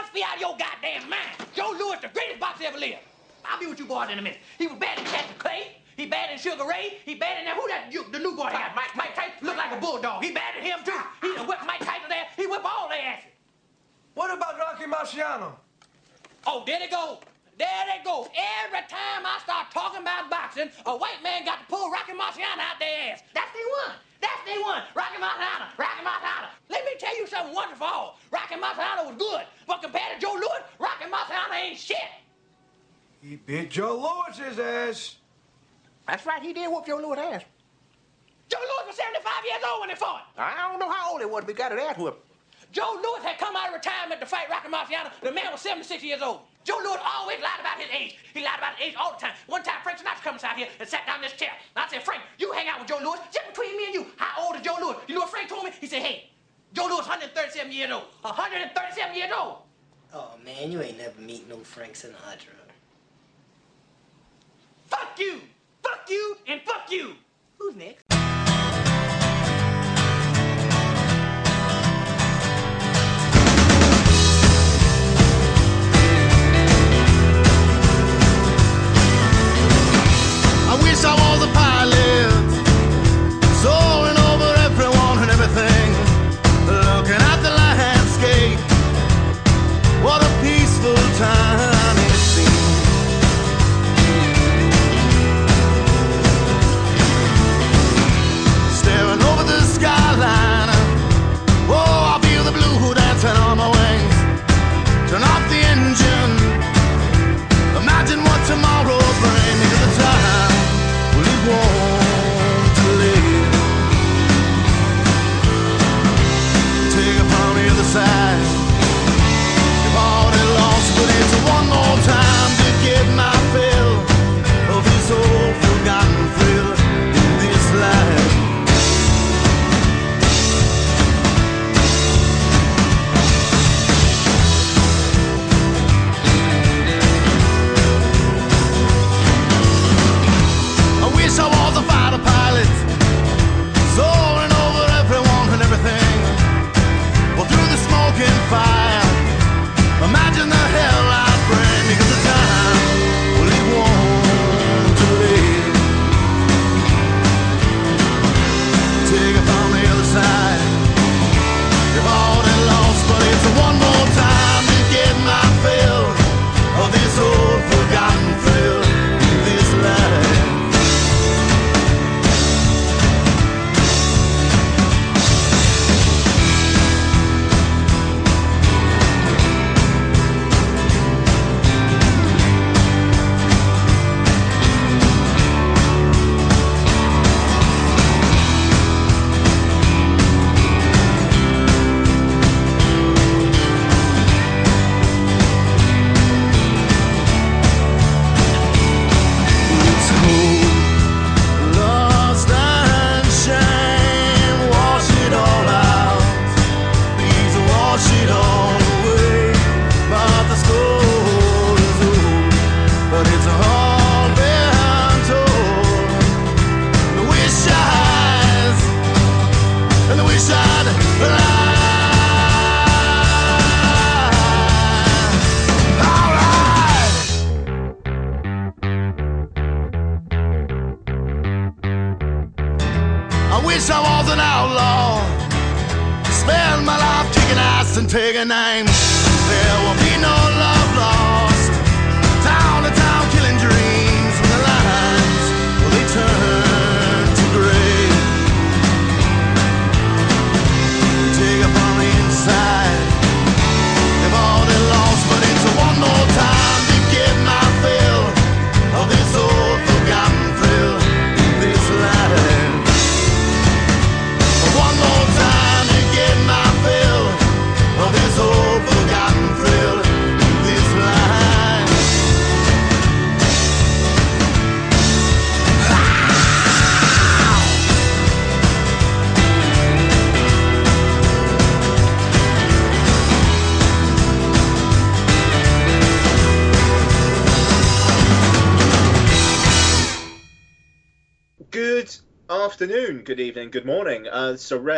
must be out of your goddamn mind. Joe Louis, the greatest boxer ever lived. I'll be with you boys in a minute. He was bad in Cassius Clay. He bad in Sugar Ray. He bad in that. Who that? You, the new boy got? Mike, Mike Tyson. Look like a bulldog. He bad in him too. He done whipped Mike Tyson there. He whipped all their asses. What about Rocky Marciano? Oh, there they go. There they go. Every time I start talking about boxing, a white man got to pull Rocky Marciano out their ass. That's the one. That's they one. Rocky Marciano. Rocky Marciano. Let me tell you something wonderful. Rocky Marciano was good, but compared to Joe Louis, Rocky Marciano ain't shit. He beat Joe Louis's ass. That's right. He did whoop Joe Louis' ass. Joe Louis was 75 years old when they fought. I don't know how old he was, but he got his ass whooped. Joe Louis had come out of retirement to fight Rocky Marciano. The man was 76 years old. Joe Louis always lied about his age. He lied about his age all the time. One time, Frank Sinatra comes out here and sat down in this chair. And I said, Frank, you hang out with Joe Louis just between me and you. How old is Joe Louis? You know what Frank told me? He said, hey, Joe Louis 137 years old. 137 years old. Oh man, you ain't never meet no Frank Sinatra. Fuck you! Fuck you and fuck you! Who's next?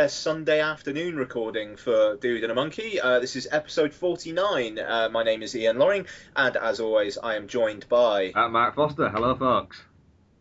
It's Sunday afternoon recording for Dude and a Monkey. Uh, this is episode 49. Uh, my name is Ian Loring, and as always, I am joined by. At Mark Foster. Hello, folks.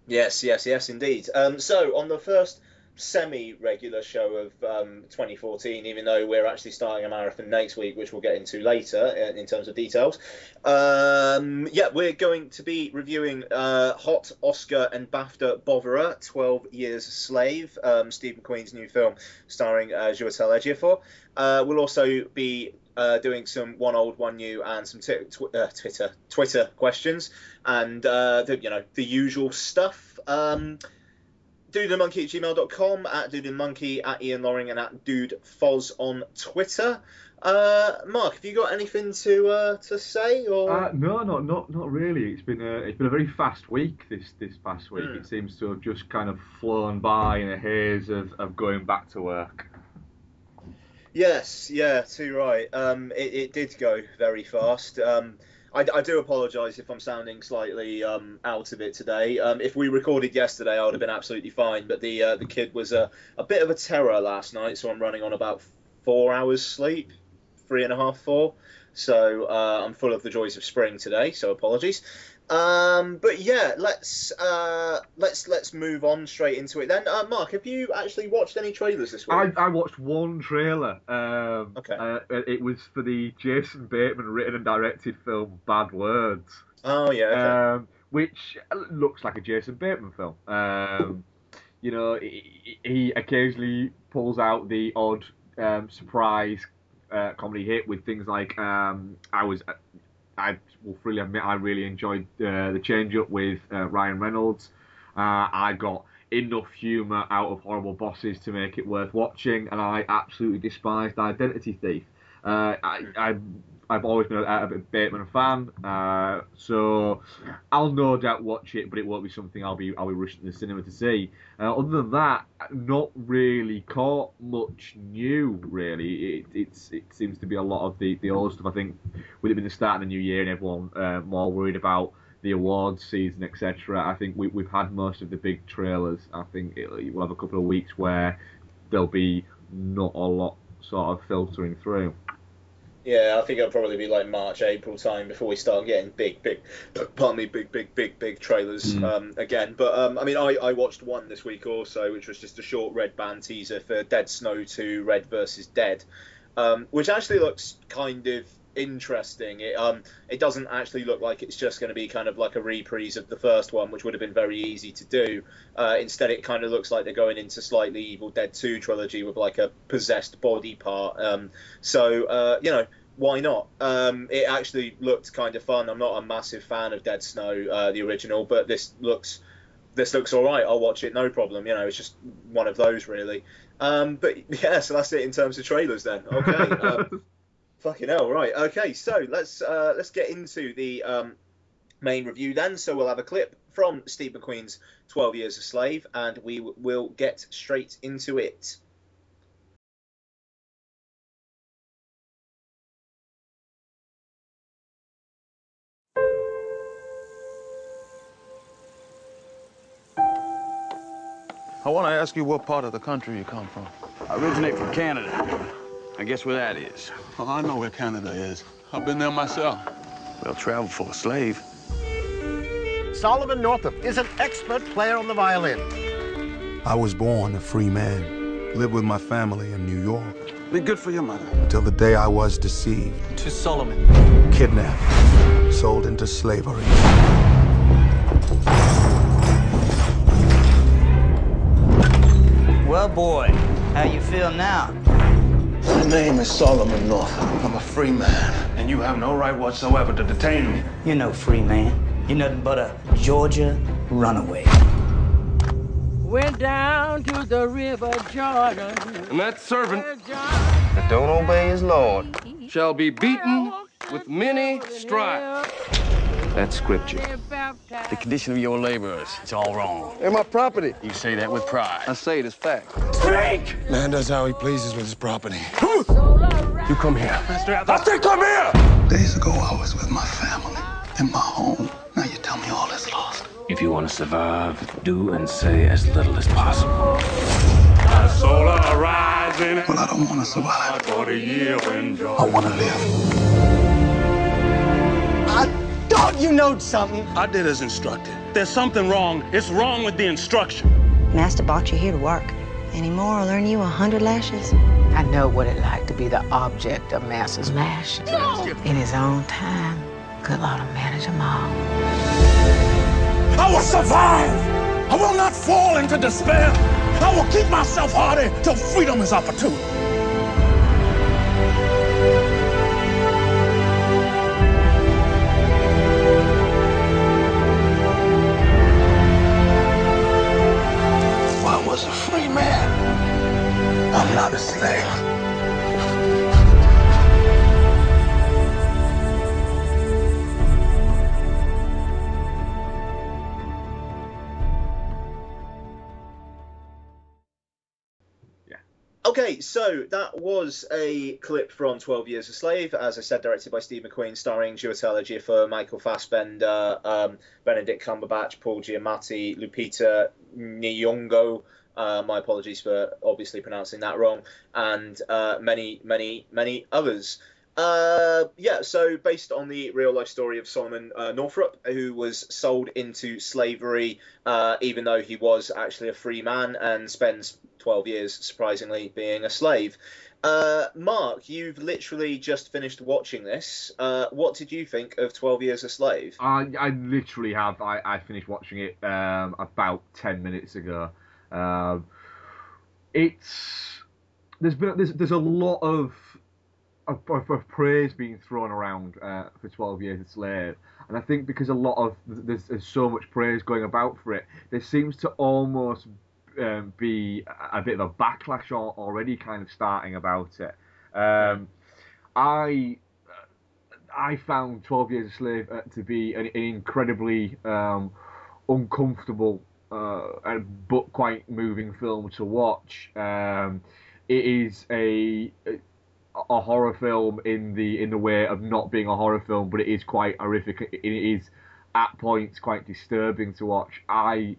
Yes, yes, yes, indeed. Um, so, on the first semi-regular show of um, 2014, even though we're actually starting a marathon next week, which we'll get into later in, in terms of details. Um, yeah, we're going to be reviewing uh, Hot Oscar and BAFTA Bovera, 12 Years Slave, um, Steve new film starring uh, Chiwetel Ejiofor. Uh, we'll also be uh, doing some one old, one new, and some t- tw- uh, Twitter Twitter questions, and uh, the, you know the usual stuff. Um, dudeandmonkey at gmail.com, at dudeandmonkey, at Ian Loring, and at dudefoz on Twitter. Uh, Mark, have you got anything to uh, to say? Or Uh, no, not not not really. It's been a it's been a very fast week this this past week. Hmm. It seems to have just kind of flown by in a haze of, of going back to work. Yes, yeah, too right. Um, it, it did go very fast. Um, I, I do apologise if I'm sounding slightly um, out of it today. Um, if we recorded yesterday, I would have been absolutely fine. But the uh, the kid was a, a bit of a terror last night, so I'm running on about four hours sleep, three and a half, four. So uh, I'm full of the joys of spring today. So apologies. Um, but yeah, let's uh, let's let's move on straight into it then. Uh, Mark, have you actually watched any trailers this week? I, I watched one trailer. Um, Okay. Uh, it was for the Jason Bateman written and directed film Bad Words. Oh yeah. Okay. um, which looks like a Jason Bateman film. Um, you know, he, he occasionally pulls out the odd um, surprise uh, comedy hit with things like um, I was. I will freely admit I really enjoyed uh, the change up with uh, Ryan Reynolds. Uh, I got enough humour out of Horrible Bosses to make it worth watching, and I absolutely despised Identity Thief. Uh, I, I I've always been a, a Bateman fan, uh, so I'll no doubt watch it, but it won't be something I'll be I'll be rushing to the cinema to see. Uh, other than that, not really caught much new. Really, it it's it seems to be a lot of the the old stuff. I think with it being the start of the new year and everyone uh, more worried about the awards season, etc. I think we, we've had most of the big trailers. I think it, we'll have a couple of weeks where there'll be not a lot sort of filtering through. Yeah, I think it'll probably be like March, April time before we start getting big, big, pardon me, big, big, big, big trailers Mm. um, again. But um, I mean, I, I watched one this week also, which was just a short red band teaser for Dead Snow 2 Red versus Dead, um, which actually looks kind of interesting. It um it doesn't actually look like it's just going to be kind of like a reprise of the first one, which would have been very easy to do. Uh, instead, it kind of looks like they're going into slightly Evil Dead 2 trilogy with like a possessed body part. Um, so uh, you know why not? Um, it actually looked kind of fun. I'm not a massive fan of Dead Snow, uh, the original, but this looks this looks all right. I'll watch it, no problem. You know, it's just one of those really. Um, but yeah, so that's it in terms of trailers then. Okay. Um, fucking hell, right? Okay, so let's uh, let's get into the um, main review then. So we'll have a clip from Steve McQueen's 12 Years a Slave, and we w- will get straight into it. I want to ask you what part of the country you come from. I originate from Canada. I guess where that is. Oh, I know where Canada is. I've been there myself. Well, travel for a slave. Solomon Northup is an expert player on the violin. I was born a free man, lived with my family in New York Be good for your mother. until the day I was deceived, To Solomon. kidnapped, sold into slavery. Well, boy, how you feel now? My name is Solomon Northup. I'm a free man, and you have no right whatsoever to detain me. You're no free man. You're nothing but a Georgia runaway. Went down to the river Jordan. And that servant that don't obey his Lord shall be beaten with many stripes. That's scripture. The condition of your laborers, it's all wrong. And my property. You say that with pride. I say it is fact. Speak! Man does how he pleases with his property. You come here. Master, I said come here! Days ago, I was with my family in my home. Now you tell me all is lost. If you want to survive, do and say as little as possible. Well, I don't want to survive. I want to live. I thought you knowed something. I did as instructed. There's something wrong. It's wrong with the instruction. Master brought you here to work. Any more, I'll earn you a hundred lashes. I know what it like to be the object of Master's lash. In his own time, good Lord will manage them all. I will survive. I will not fall into despair. I will keep myself hardy till freedom is opportune. Not a slave. Okay, so that was a clip from 12 Years a Slave, as I said, directed by Steve McQueen, starring Chiwetel Ejiofor, Michael Fassbender, um, Benedict Cumberbatch, Paul Giamatti, Lupita Nyong'o. Uh, my apologies for obviously pronouncing that wrong, and uh, many, many, many others. Uh, yeah, so based on the real life story of Solomon uh, who was sold into slavery, uh, even though he was actually a free man and spends 12 years, surprisingly, being a slave. Uh, Mark, you've literally just finished watching this. Uh, what did you think of 12 Years a Slave? I, I literally have. I, I finished watching it um, about 10 minutes ago. Um, it's there's been there's, there's a lot of of, of, praise being thrown around uh, for 12 Years a Slave, and I think because a lot of there's, there's so much praise going about for it, there seems to almost um, be a bit of a backlash already kind of starting about it. Um, I I found 12 Years a Slave uh, to be an, an incredibly um, uncomfortable uh, but quite moving film to watch. Um, it is a a horror film in the in the way of not being a horror film, but it is quite horrific. It is at points quite disturbing to watch. I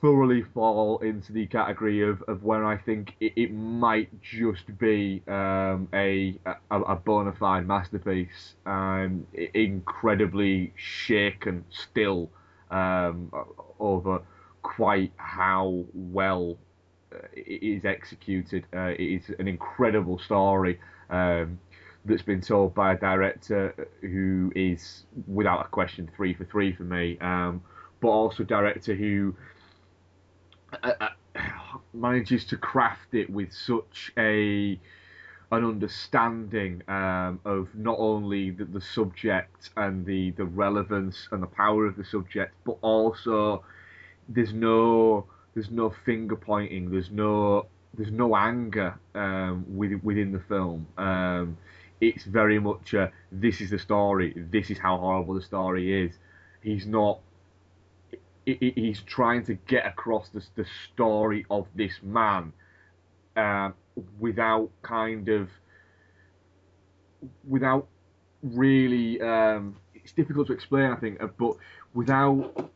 thoroughly fall into the category of, of when I think it, it might just be um, a, a a bona fide masterpiece. Um, incredibly shaken still um, over quite how well uh, it is executed. Uh, it is an incredible story um, that's been told by a director who is, without a question, three for three for me. Um, but also a director who uh, uh, manages to craft it with such a an understanding um, of not only the, the subject and the, the relevance and the power of the subject, but also there's no there's no finger pointing, there's no there's no anger um, within within the film. Um, it's very much a, this is the story, this is how horrible the story is. He's not. He's trying to get across the, the story of this man uh, without kind of without really. Um, it's difficult to explain, I think, uh, but without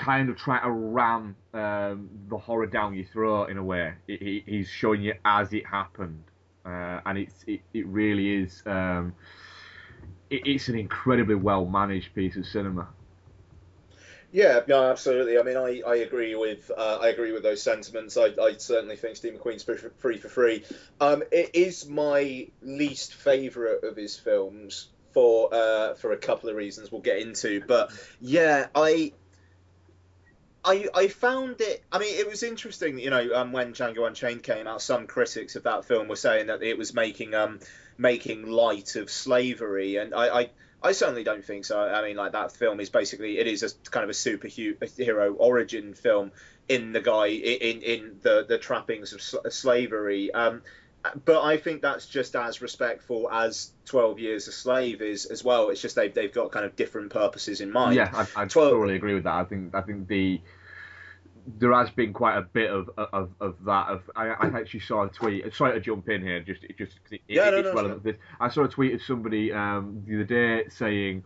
kind of trying to ram um, the horror down your throat in a way. It, it, he's showing you as it happened, uh, and it's it, it really is. Um, it's an incredibly well managed piece of cinema. Yeah, no, absolutely. I mean, I, I agree with uh, I agree with those sentiments. I, I certainly think Steve McQueen's free for free. Um, it is my least favourite of his films for uh, for a couple of reasons we'll get into. But yeah, I I, I found it. I mean, it was interesting. You know, um, when Django Unchained came out, some critics of that film were saying that it was making um making light of slavery, and I, I, I certainly don't think so. I mean, like that film is basically it is a kind of a superhero origin film in the guy in in the the trappings of sl- slavery. Um, but I think that's just as respectful as Twelve Years a Slave is as well. It's just they've they've got kind of different purposes in mind. Yeah, I, I 12... totally agree with that. I think I think the there has been quite a bit of of, of that. Of I, I actually saw a tweet. Sorry to jump in here, just it just it, yeah, it, no, it's no, relevant. no. I saw a tweet of somebody um, the other day saying,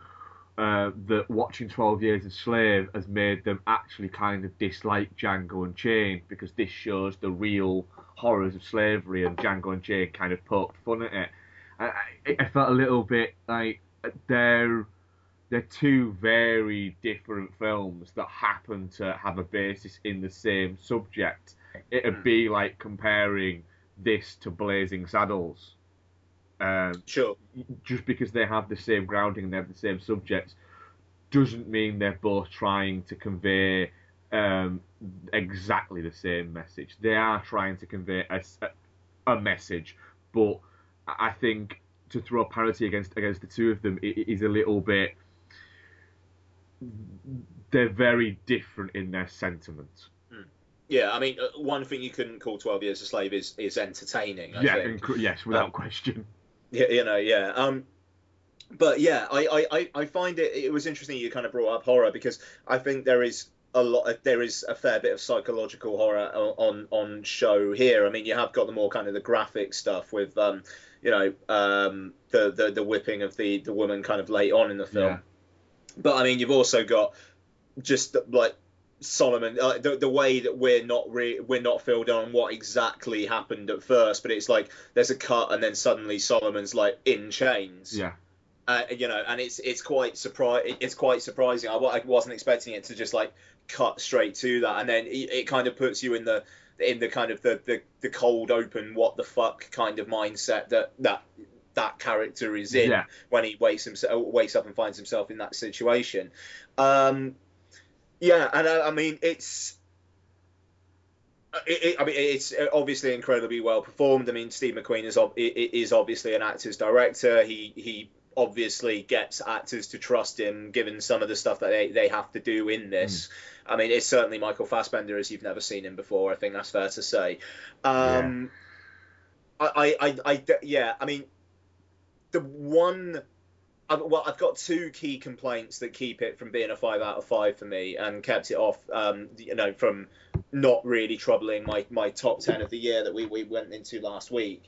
uh, that watching 12 Years a Slave has made them actually kind of dislike Django Unchained because this shows the real horrors of slavery and Django Unchained kind of poked fun at it. I, I, I felt a little bit like they're they're two very different films that happen to have a basis in the same subject. It'd be like comparing this to Blazing Saddles. Um, sure. Just because they have the same grounding and they have the same subjects doesn't mean they're both trying to convey um, exactly the same message. They are trying to convey a, a, message, but I think to throw parity against against the two of them is a little bit. They're very different in their sentiments. Yeah, I mean, uh, one thing you couldn't call Twelve Years a Slave is is entertaining. I yeah, think. inc- yes, without Um, question. Yeah, you know, yeah. Um, but yeah, I, I, I- I find it it was interesting you kind of brought up horror because I think there is a lot of, there is a fair bit of psychological horror on on show here. I mean, you have got the more kind of the graphic stuff with um, you know, um, the the the whipping of the the woman kind of late on in the film. Yeah. But I mean, you've also got just like Solomon, uh, the the way that we're not re- we're not filled on what exactly happened at first, but it's like there's a cut and then suddenly Solomon's like in chains. Yeah. Uh, you know, and it's it's quite surpri- It's quite surprising. I, I wasn't expecting it to just like cut straight to that, and then it, it kind of puts you in the in the kind of the, the the cold open what the fuck kind of mindset that that that character is in Yeah. when he wakes himself wakes up and finds himself in that situation. Um, yeah, and I, I mean it's. Uh, it, it, I mean, it's uh, obviously incredibly well performed. I mean, Steve McQueen is ob- i- i- is obviously an actor's director. He he obviously gets actors to trust him, given some of the stuff that they, they have to do in this. Hmm. I mean, it's certainly Michael Fassbender as you've never seen him before. I think that's fair to say. Um, I, I, I, I, yeah. I mean, the one. I've, well, I've got two key complaints that keep it from being a five out of five for me, and kept it off, um, you know, from not really troubling my, my top ten of the year that we, we went into last week.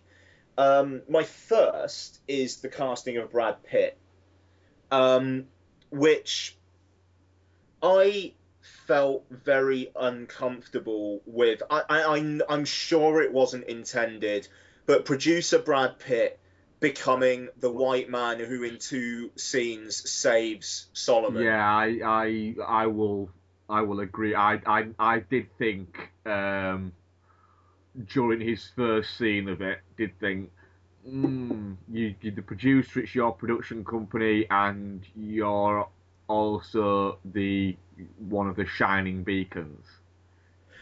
Um, my first is the casting of Brad Pitt, um, which I felt very uncomfortable with. I, I, I'm sure it wasn't intended, but producer Brad Pitt becoming the white man who in two scenes saves Solomon. Yeah, I, I, I will, I will agree. I, I, I did think um, during his first scene of it, did think, mm, you, you're the producer, it's your production company, and you're also the one of the shining beacons.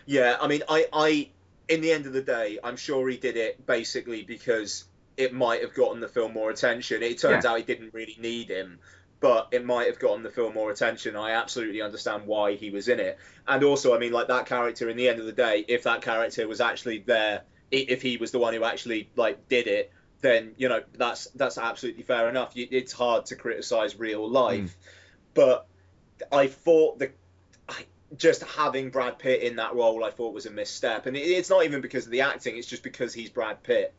Yeah, I mean, I, I, in the end of the day, I'm sure he did it basically because it might have gotten the film more attention. It turns Yeah. out he didn't really need him, but it might have gotten the film more attention. I absolutely understand why he was in it. And also, I mean, like that character, in the end of the day, if that character was actually there, if he was the one who actually like did it, then you know that's that's absolutely fair enough. You- It's hard to criticize real life, mm. but I thought the I, just having Brad Pitt in that role, I thought was a misstep, and it, it's not even because of the acting; it's just because he's Brad Pitt.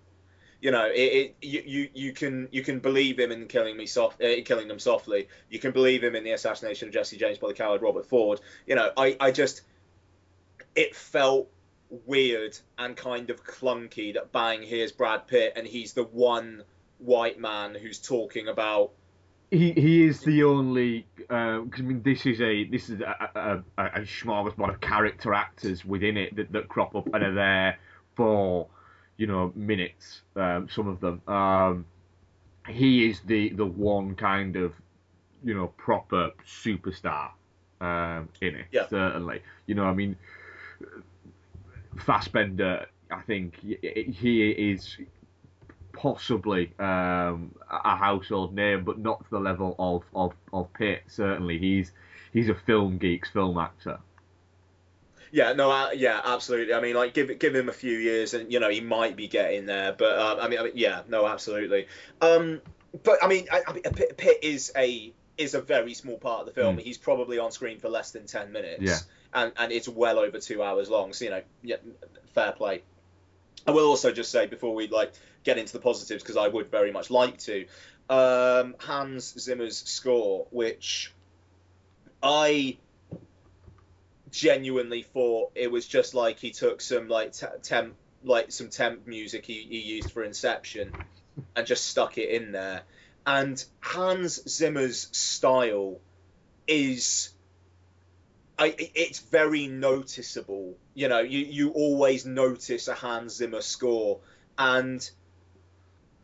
You know, it, it you, you you can you can believe him in killing me soft, uh, killing them softly. You can believe him in the assassination of Jesse James by the coward Robert Ford. You know, I I just it felt weird and kind of clunky that bang here's Brad Pitt and he's the one white man who's talking about He he is the only. Uh, 'cause, I mean, this is a this is a, a, a, a smorgasbord of character actors within it that, that crop up and are there for you know minutes. Um, some of them. Um, he is the the one kind of you know proper superstar um, in it. Yeah. Certainly. You know, I mean, Fassbender. I think he he is possibly um, a household name, but not to the level of, of, of Pitt. Certainly, he's he's a film geek's film actor. Yeah, no, uh, yeah, absolutely. I mean, like, give give him a few years, and you know, he might be getting there. But um, I mean, I mean, yeah, no, absolutely. Um, but I mean, I, I mean, Pitt, Pitt is a is a very small part of the film. Mm. He's probably on screen for less than ten minutes. Yeah. and and it's well over two hours long. So you know, yeah, fair play. I will also just say before we like get into the positives because I would very much like to. um, Hans Zimmer's score, which I genuinely thought it was just like he took some like t- temp like some temp music he, he used for Inception and just stuck it in there. And Hans Zimmer's style is I, it's very noticeable. You know, you, you always notice a Hans Zimmer score, and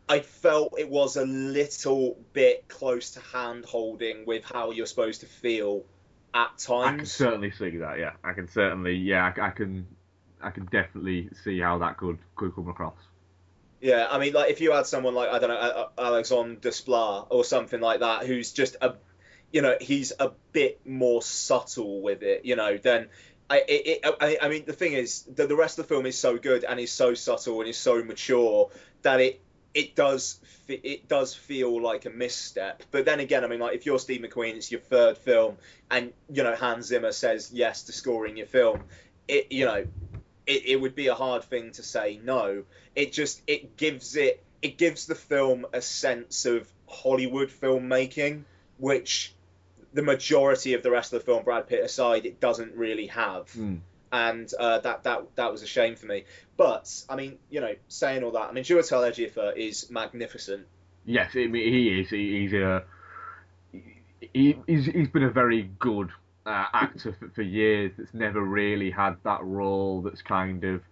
I felt it was a little bit close to hand holding with how you're supposed to feel at times. I can certainly see that. Yeah, I can certainly. Yeah, I, I can. I can definitely see how that could could come across. Yeah, I mean, like if you had someone like I don't know Alexandre Desplat or something like that, who's just a, you know, he's a bit more subtle with it, you know, then I, it, it, I, I mean, the thing is, the, the rest of the film is so good and is so subtle and is so mature that it it does it does feel like a misstep. But then again, I mean, like if you're Steve McQueen, it's your third film, and you know Hans Zimmer says yes to scoring your film, it you know it, it would be a hard thing to say no. It just it gives it it gives the film a sense of Hollywood filmmaking, which the majority of the rest of the film, Brad Pitt aside, it doesn't really have. Mm. And uh, that that that was a shame for me. But I mean, you know, saying all that, I mean, Chiwetel Ejiofor is magnificent. Yes, he is. He, he's a he, he's, he's been a very good uh, actor for, for years that's never really had that role that's kind of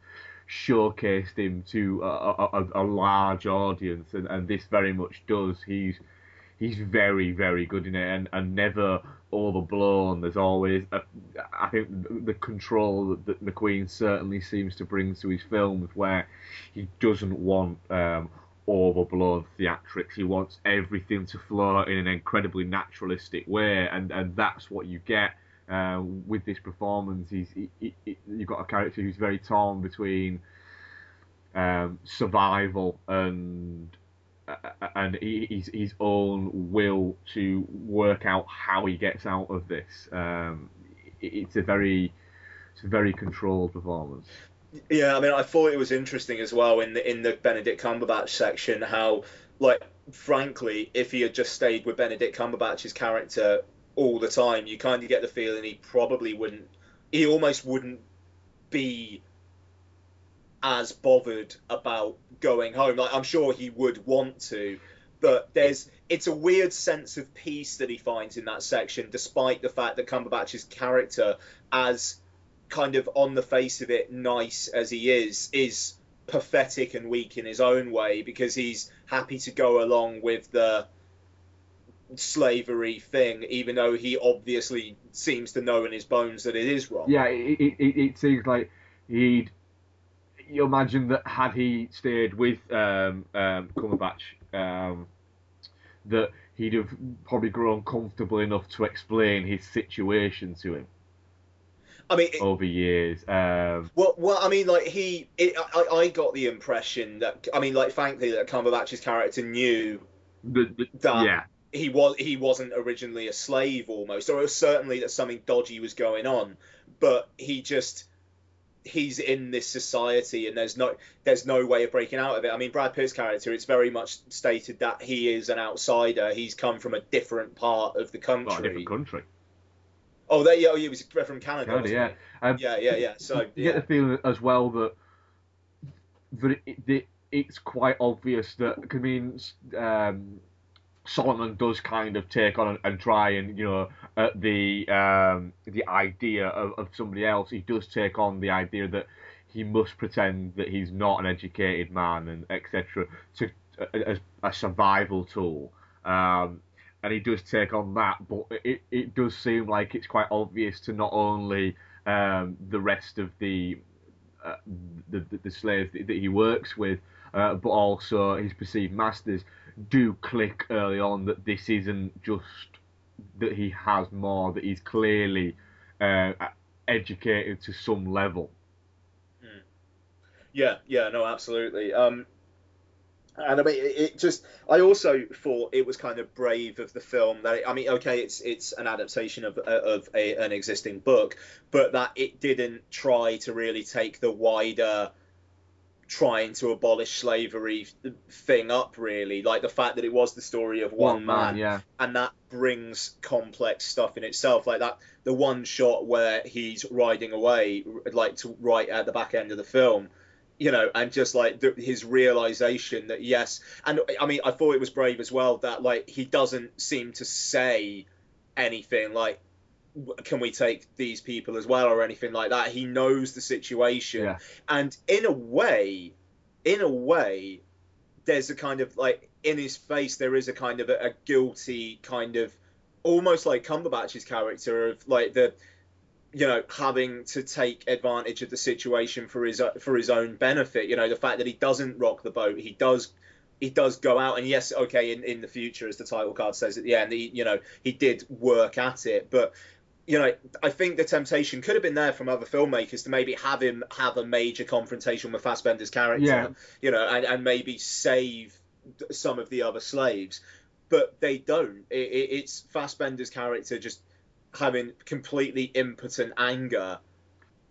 showcased him to a, a, a large audience, and, and this very much does. He's he's very very good in it, and, and never overblown. There's always, a, I think, the control that McQueen certainly seems to bring to his films, where he doesn't want um, overblown theatrics. He wants everything to flow in an incredibly naturalistic way, and, and that's what you get uh, with this performance. He's he, he, you've got a character who's very torn between um, survival and uh, and his his own will to work out how he gets out of this. Um, it's a very it's a very controlled performance. Yeah, I mean, I thought it was interesting as well in the in the Benedict Cumberbatch section how, like, frankly, if he had just stayed with Benedict Cumberbatch's character all the time, you kind of get the feeling he probably wouldn't, he almost wouldn't be as bothered about going home. Like, I'm sure he would want to, but there's it's a weird sense of peace that he finds in that section, despite the fact that Cumberbatch's character, as kind of on the face of it nice as he is, is pathetic and weak in his own way because he's happy to go along with the slavery thing, even though he obviously seems to know in his bones that it is wrong. Yeah, it, it, it seems like he'd. You imagine that had he stayed with um, um, Cumberbatch, um, that he'd have probably grown comfortable enough to explain his situation to him. I mean, it, over years. Um, well, well, I mean, like he, it, I, I got the impression that, I mean, like, frankly, that Cumberbatch's character knew the, the, that yeah. he was he wasn't originally a slave, almost, or it was certainly that something dodgy was going on, but he just he's in this society and there's no there's no way of breaking out of it. I mean, Brad Pitt's character, it's very much stated that he is an outsider. He's come from a different part of the country. Oh, a different country. Oh, there, yeah, oh, he was from Canada. Canada yeah. Um, yeah, yeah, yeah. So you yeah. get the feeling as well that that it, it, it's quite obvious that I mean um, Solomon does kind of take on and, and try and you know uh, the um, the idea of, of somebody else. He does take on the idea that he must pretend that he's not an educated man and etc. to as a survival tool. Um, and he does take on that, but it, it does seem like it's quite obvious to not only um, the rest of the, uh, the, the the slaves that he works with, uh, but also his perceived masters do click early on that this isn't just that he has more, that he's clearly uh, educated to some level. Mm. Yeah, yeah, no, absolutely. Um, and I mean, it just. I also thought it was kind of brave of the film that it, I mean, okay, it's it's an adaptation of of a, an existing book, but that it didn't try to really take the wider trying to abolish slavery thing up really like the fact that it was the story of one, One man, yeah. and that brings complex stuff in itself like that the one shot where he's riding away like to right at the back end of the film you know and just like the, his realization that yes and i mean i thought it was brave as well that like he doesn't seem to say anything like "W- can we take these people as well or anything like that? He knows the situation. Yeah. and in a way in a way there's a kind of like in his face there is a kind of a, a guilty kind of almost like Cumberbatch's character of like the you know having to take advantage of the situation for his for his own benefit. You know the fact that he doesn't rock the boat he does he does go out. And yes okay in, in the future as the title card says at the end he you know he did work at it. But you know I think the temptation could have been there from other filmmakers to maybe have him have a major confrontation with Fassbender's character Yeah. you know and, and maybe save some of the other slaves. But they don't. It, it, it's Fassbender's character just having completely impotent anger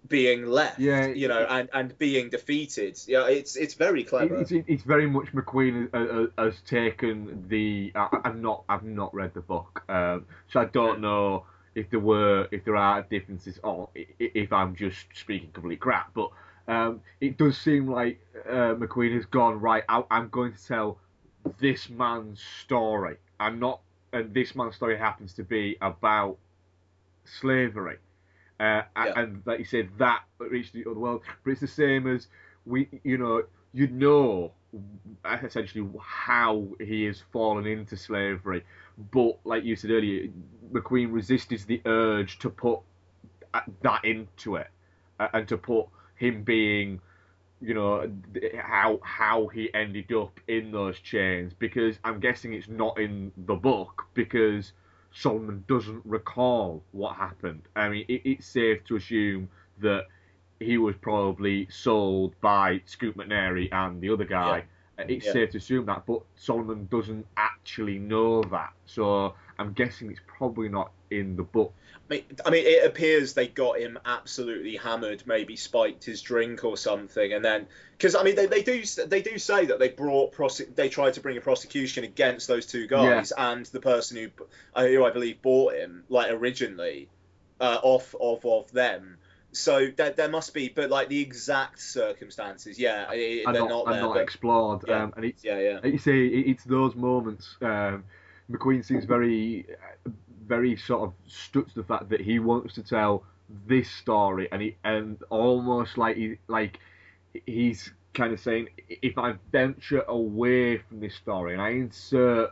being left Yeah, you know and and being defeated. Yeah it's it's very clever. It's, it's very much McQueen has, has taken the. I, I've not I've not read the book, um, so I don't know if there were if there are differences or i- if I'm just speaking complete crap. But um, it does seem like uh, McQueen has gone right. I, I'm going to tell this man's story. I'm not, and this man's story happens to be about slavery. Uh, a- And like you said, that reached the other world. But it's the same as we, you know, you know essentially how he has fallen into slavery. But like you said earlier, McQueen resisted the urge to put that into it and to put him being you know how how he ended up in those chains because I'm guessing it's not in the book because Solomon doesn't recall what happened. I mean, it, it's safe to assume that he was probably sold by Scoot McNairy and the other guy. Uh, It's Yeah. safe to assume that, but Solomon doesn't actually know that. So I'm guessing it's probably not in the book. I mean, it appears they got him absolutely hammered, maybe spiked his drink or something, and then because I mean they, they do they do say that they brought prosec- they tried to bring a prosecution against those two guys and the person who uh, who I believe bought him like originally uh, off of of them. So there, there must be, but like the exact circumstances, yeah, it, they're not, not, there. not but- explored. Yeah. Um, and it's yeah, yeah. you see, it's those moments. Um, McQueen seems very, very sort of stuck to the fact that he wants to tell this story, and he and almost like he like he's kind of saying, if I venture away from this story and I insert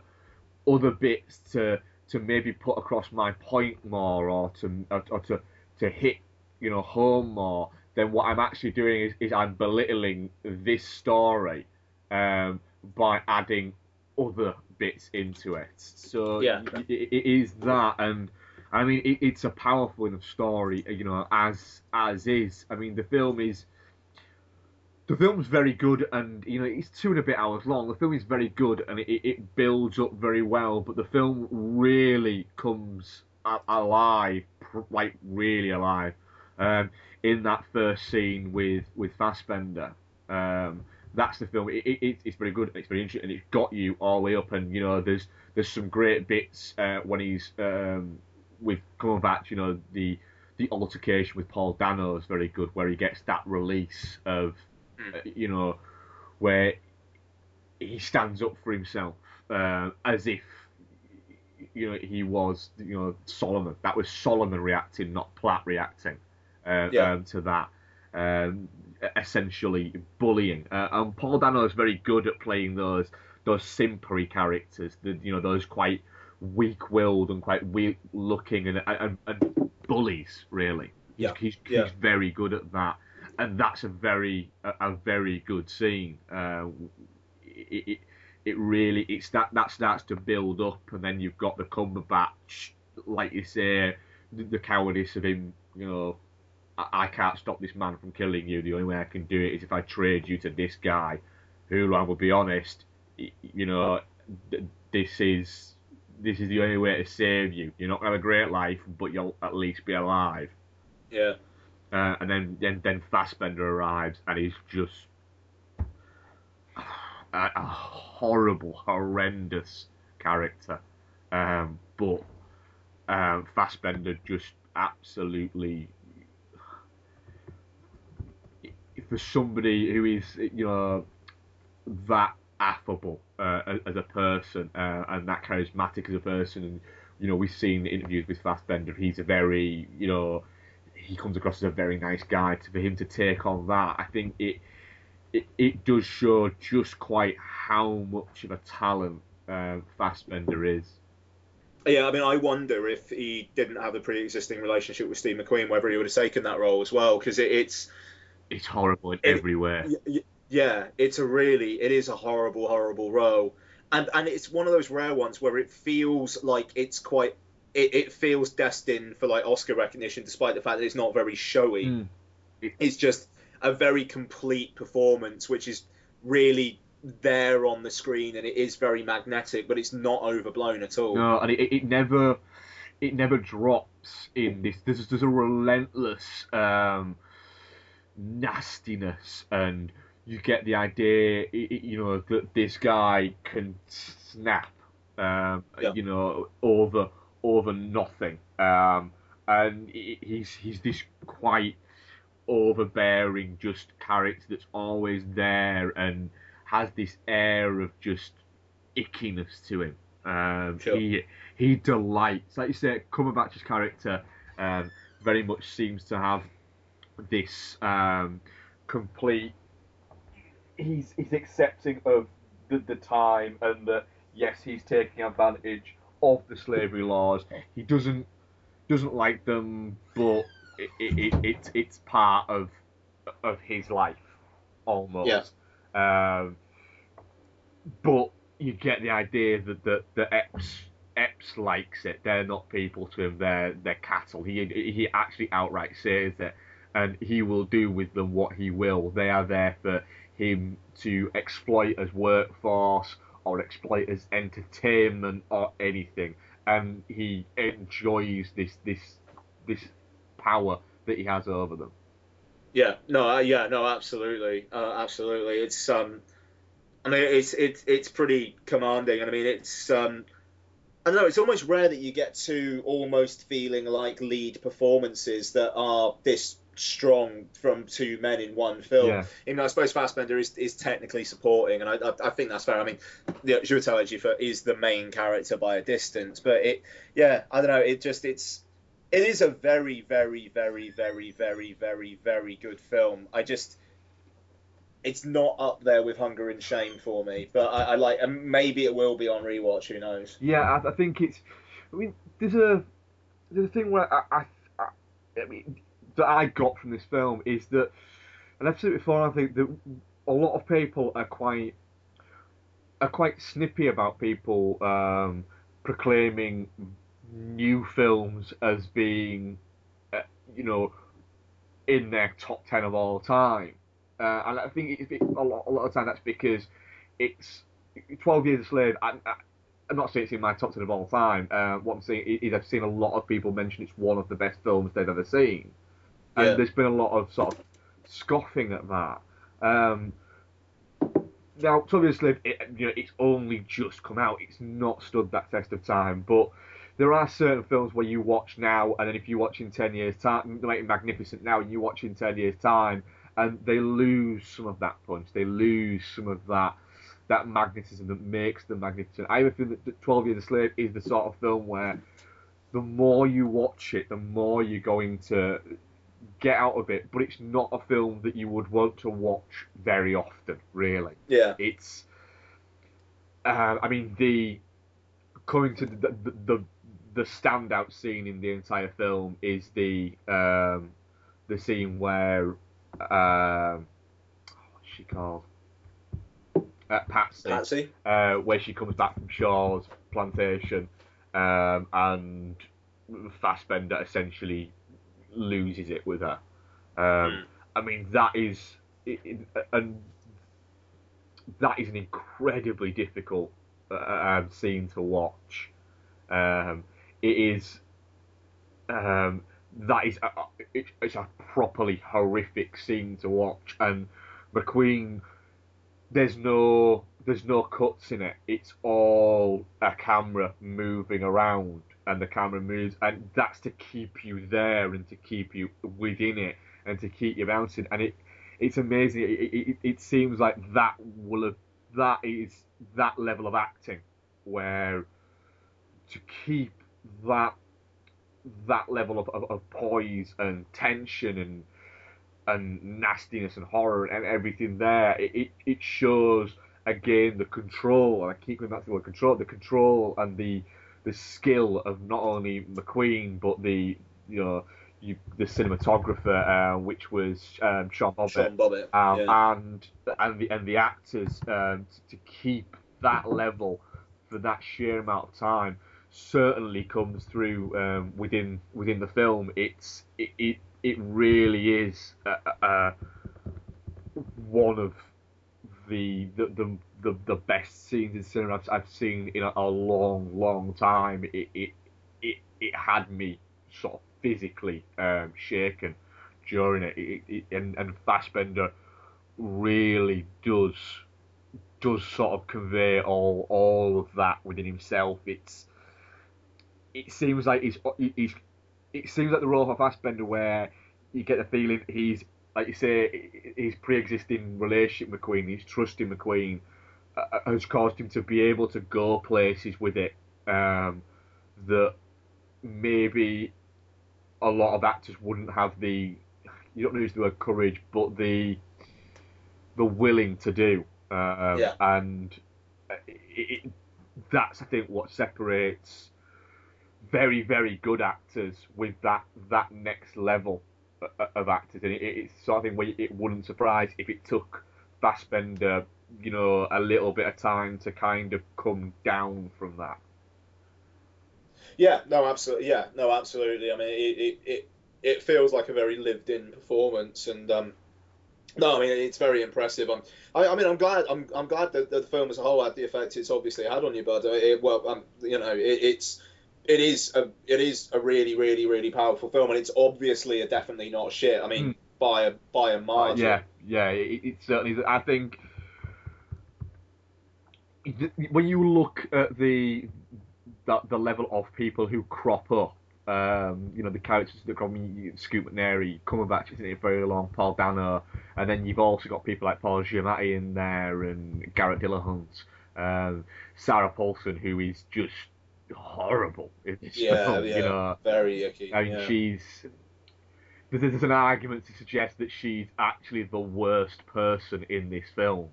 other bits to to maybe put across my point more or to or, or to to hit you know home more then what I'm actually doing is, is I'm belittling this story um, by adding other bits into it. So Yeah. it, it is that and I mean it, it's a powerful enough story you know as as is. I mean the film is the film's very good and you know it's two and a bit hours long. The film is very good and it, it builds up very well but the film really comes alive like really alive um, in that first scene with with Fassbender um, that's the film it, it, it- it's very good it's very interesting and it's got you all the way up and you know there's there's some great bits uh, when he's um, with Cumberbatch you know the the altercation with Paul Dano is very good where he gets that release of uh, you know, where he stands up for himself uh, as if you know he was you know Solomon. That was Solomon reacting, not Platt reacting uh, Yeah. um, to that. Um, essentially bullying, uh, and Paul Dano is very good at playing those those simpery characters. The you know those quite weak-willed and quite weak-looking and, and, and bullies really. Yeah. He's, he's Yeah. very good at that, and that's a very a, a very good scene. Uh, it, it it really it's that that starts to build up, and then you've got the Cumberbatch, like you say, the, the cowardice of him. You know, I, I can't stop this man from killing you. The only way I can do it is if I trade you to this guy, who I will be honest, you know, this is this is the only way to save you. You're not gonna have a great life, but you'll at least be alive. Yeah. Uh, and then, then then Fassbender arrives and he's just a, a horrible, horrendous character, um, but um, Fassbender just absolutely for somebody who is you know that affable uh, as- a person uh, and that charismatic as a person. And you know we've seen interviews with Fassbender. He's a very you know he comes across as a very nice guy. For him to take on that I think it it, it does show just quite how much of a talent uh, Fassbender is. Yeah, I mean, I wonder if he didn't have a pre-existing relationship with Steve McQueen, whether he would have taken that role as well, because it, it's it's horrible in every way y- y- yeah, it's a really, it is a horrible, horrible role, and and it's one of those rare ones where it feels like it's quite, it, it feels destined for like Oscar recognition, despite the fact that it's not very showy. Mm. It's just a very complete performance, which is really there on the screen, and it is very magnetic, but it's not overblown at all. No, and it, it- it never it never drops in this. There's there's a relentless um, nastiness, and you get the idea, you know, that this guy can snap, um, Yeah. you know, over over nothing, um, and he's he's this quite overbearing just character that's always there and has this air of just ickiness to him. Um, Sure. He he delights, like you say, Cumberbatch's character um, very much seems to have this um, complete. He's he's accepting of the, the time and that yes, he's taking advantage of the slavery laws. He doesn't doesn't like them, but it, it, it, it's it's part of of his life almost. Um, but you get the idea that that, the Epps Epps likes it. They're not people to him. They're they're cattle. He he actually outright says it, and he will do with them what he will. They are there for him to exploit as workforce or exploit as entertainment or anything. And he enjoys this this this power that he has over them. Yeah, no, uh, yeah, no, absolutely, uh, absolutely. It's um, I mean, it's it's it's pretty commanding, and I mean, it's um, I don't know, it's almost rare that you get to almost feeling like lead performances that are this strong from two men in one film. Yeah. Even though I suppose Fassbender is, is technically supporting, and I, I, I think that's fair. I mean, Chiwetel Ejiofor is the main character by a distance, but it, yeah, I don't know, it just it's it is a very, very, very, very, very, very, very good film. I just, it's not up there with Hunger and Shame for me, but I, I like, and maybe it will be on rewatch. Who knows? Yeah, I, I think it's. I mean, there's a there's a thing where I, I, I, I mean that I got from this film is that, and I've said it before. I think that a lot of people are quite are quite snippy about people um, proclaiming new films as being, uh, you know, in their top ten of all time. Uh, and I think it's, a lot, a lot of time that's because it's Twelve Years a Slave. I, I, I'm not saying it's in my top ten of all time. Uh, what I'm saying is I've seen a lot of people mention it's one of the best films they've ever seen, and Yeah. there's been a lot of sort of scoffing at that. Um, now, a it, you know, it's only just come out. It's not stood that test of time, but there are certain films where you watch now, and then if you watch in ten years' time, they make it magnificent now, and you watch in ten years' time, and they lose some of that punch. They lose some of that that magnetism that makes them magnificent. I even feel that- that Twelve Years a Slave is the sort of film where the more you watch it, the more you're going to get out of it. But it's not a film that you would want to watch very often, really. Yeah. It's, uh, I mean, the coming to the the, the the standout scene in the entire film is the um, the scene where um, what's she called? Uh, Patsy. Patsy? Uh, where she comes back from Shaw's plantation, um, and Fassbender essentially loses it with her. Um, I mean, that is, it, it, and that is an incredibly difficult uh, um, scene to watch. Um, it is, um, that is, a- it, it's a properly horrific scene to watch, and McQueen, there's no, there's no cuts in it. It's all a camera moving around, and the camera moves, and that's to keep you there and to keep you within it and to keep you bouncing. And it it's amazing. It, it, it seems like that will have that is that level of acting where to keep that that level of, of, of poise and tension and and nastiness and horror and everything there, it, it, it shows again the control, and I keep going back to the word control, the control and the the skill of not only McQueen but the you know you, the cinematographer, uh, which was um, Sean Bobbitt, Sean Bobbitt, um, yeah. and and the and the actors um, to, to keep that level for that sheer amount of time certainly comes through um, within within the film. It's it it, it really is uh, uh, one of the the, the the the best scenes in cinema I've, I've seen in a, a long long time. It it it, it had me sort of physically um, shaken during it, it, it and and Fassbender really does does sort of convey all all of that within himself. It's it seems like he's he's it seems like the role of Fassbender where you get the feeling he's like you say his pre-existing relationship with McQueen, he's trusting McQueen has caused him to be able to go places with it um, that maybe a lot of actors wouldn't have the you don't use the word courage, but the the willing to do. Um, Yeah. And it, it, that's I think what separates very very good actors with that that next level of actors, and it, it's sort of thing where it wouldn't surprise if it took Fassbender, you know, a little bit of time to kind of come down from that. Yeah, no, absolutely. Yeah, no, absolutely. I mean, it it, it, it feels like a very lived-in performance, and um, no, I mean, it's very impressive. I'm, I, I mean, I'm glad. I'm, I'm glad that, that the film as a whole had the effect it's obviously had on you, but It, well, um, you know, it, it's it is a it is a really, really, really powerful film, and it's obviously a definitely not shit. I mean, by a by a margin. Yeah, yeah, it, it certainly is. I think th- when you look at the the, the level of people who crop up, um, you know, the characters that come Scoot McNairy, Cumberbatch isn't it very long, Paul Dano, and then you've also got people like Paul Giamatti in there and Garrett Dillahunt, um, Sarah Paulson, who is just horrible in this Yeah, film, yeah, you know. very icky. I mean, yeah. she's there's, there's an argument to suggest that she's actually the worst person in this film,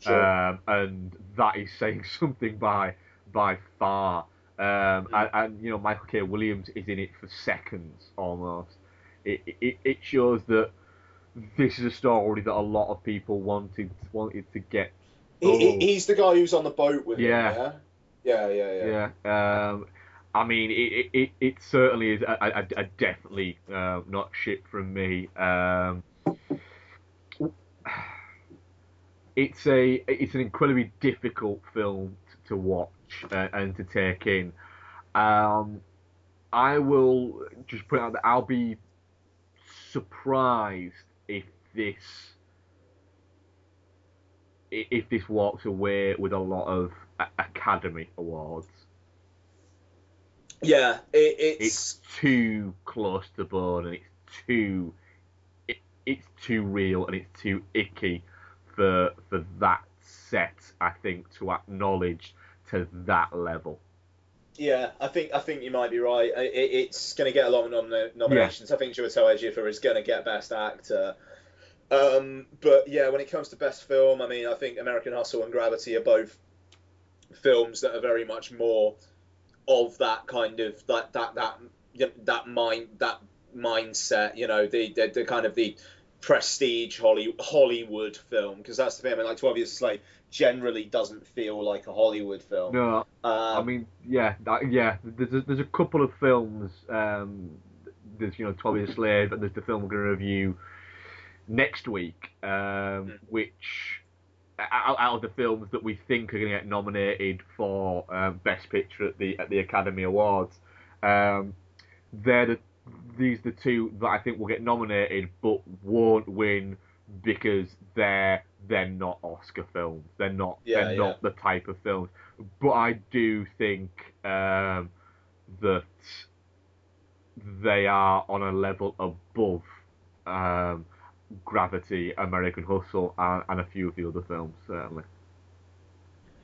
Sure. um, and that is saying something by by far. Um, and, and you know, Michael K. Williams is in it for seconds almost. It, it it shows that this is a story that a lot of people wanted wanted to get. He, he- he's the guy who's on the boat with Yeah. him. Yeah. Yeah, yeah, yeah. Yeah. Um, I mean, it, it, it, it certainly is a, a, a definitely uh, not shit from me. Um, it's a it's an incredibly difficult film t- to watch uh, and to take in. Um, I will just put out that I'll be surprised if this if this walks away with a lot of Academy Awards. Yeah, it, it's, It's too close to the bone and it's too it, it's too real and it's too icky for for that set. I think to acknowledge to that level. Yeah, I think I think you might be right. It, it's going to get a lot of nom- nominations. I think Chiwetel Ejiofor is going to get Best Actor. Um, but yeah, when it comes to Best Film, I mean, I think American Hustle and Gravity are both films that are very much more of that kind of that that that that mind that mindset. You know, the the, the kind of the prestige Holly, Hollywood film because that's the thing. I mean, like Twelve Years a Slave generally doesn't feel like a Hollywood film. No, I Um, mean, yeah, that, yeah. There's a, there's a couple of films. Um, there's you know Twelve Years a Slave, and there's the film we're going to review next week, um, which out, out of the films that we think are going to get nominated for um, Best Picture at the at the Academy Awards, um, they're the these are the two that I think will get nominated but won't win because they're they're not Oscar films. They're not Yeah, they're yeah. not the type of films. But I do think um, that they are on a level above um, Gravity, American Hustle, and, and a few of the other films certainly.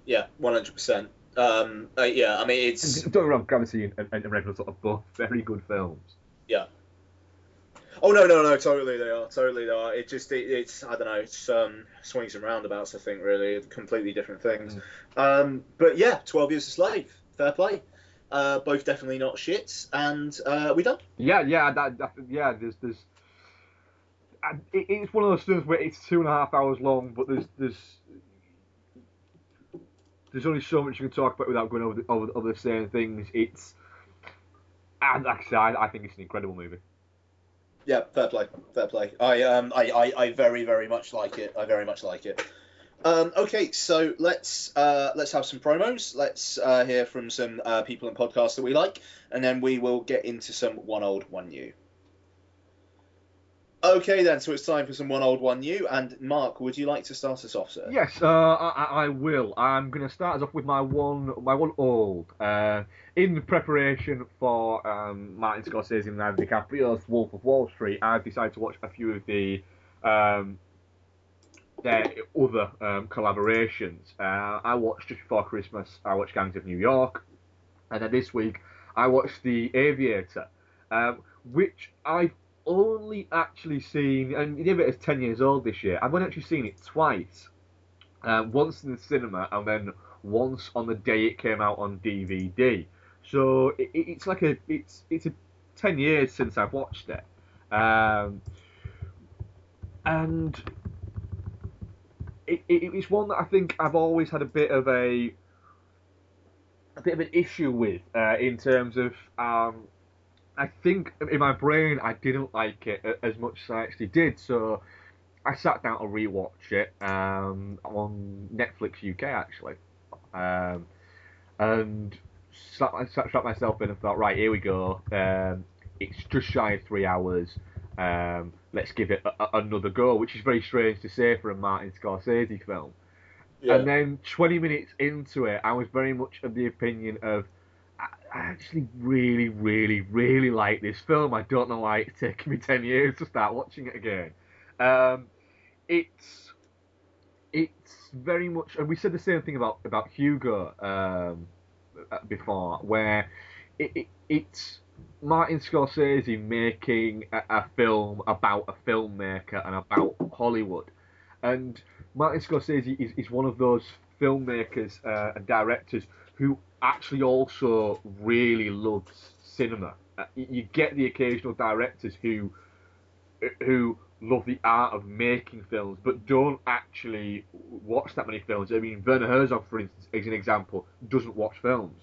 Yeah, one hundred percent. Um, uh, yeah, I mean it's Don't get me wrong, Gravity and, and American Hustle are both very good films. Yeah. Oh no no no totally they are totally they are. It just it, it's I don't know it's um swings and roundabouts I think really completely different things. Um, but yeah, Twelve Years a Slave, fair play. Uh, both definitely not shits, and uh, we done. Yeah, yeah, that, that yeah. There's there's. It, it's one of those films where it's two and a half hours long, but there's there's there's only so much you can talk about without going over the, over, over the same things. It's and I I, I think it's an incredible movie. Yeah, fair play, fair play. I um I, I, I very very much like it. I very much like it. Um, okay, so let's uh, let's have some promos. Let's uh, hear from some uh, people and podcasts that we like, and then we will get into some one old one new. Okay, then. So it's time for some one old one new. And Mark, would you like to start us off, sir? Yes, uh, I, I I will. I'm going to start us off with my one, my one old. Uh, in preparation for um, Martin Scorsese and Leonardo DiCaprio's Wolf of Wall Street, I've decided to watch a few of the um, their other um, collaborations. Uh, I watched just before Christmas. I watched Gangs of New York, and then this week I watched The Aviator, um, which I've only actually seen, and the Aviator's ten years old this year. I've only actually seen it twice. Uh, once in the cinema, and then once on the day it came out on DVD. So it, it- it's like a it's it's a ten years since I've watched it, um, and it, it, it's one that I think I've always had a bit of a a bit of an issue with uh, in terms of um, I think in my brain I didn't like it as much as I actually did. So I sat down to rewatch it um, on Netflix UK actually, um, and sat, sat myself in and thought, right, here we go. Um, it's just shy of three hours. Um, let's give it a, a- another go, which is very strange to say for a Martin Scorsese film. Yeah. And then 20 minutes into it, I was very much of the opinion of, I actually really, really, really like this film. I don't know why it's taken me 10 years to start watching it again. Um, it's it's very much, and we said the same thing about about Hugo um, uh, before, where it, it, it's Martin Scorsese making a, a film about a filmmaker and about Hollywood, and Martin Scorsese is, is one of those filmmakers uh, and directors who actually also really loves cinema. Uh, you get the occasional directors who who love the art of making films but don't actually watch that many films. I mean, Werner Herzog, for instance, is an example, doesn't watch films.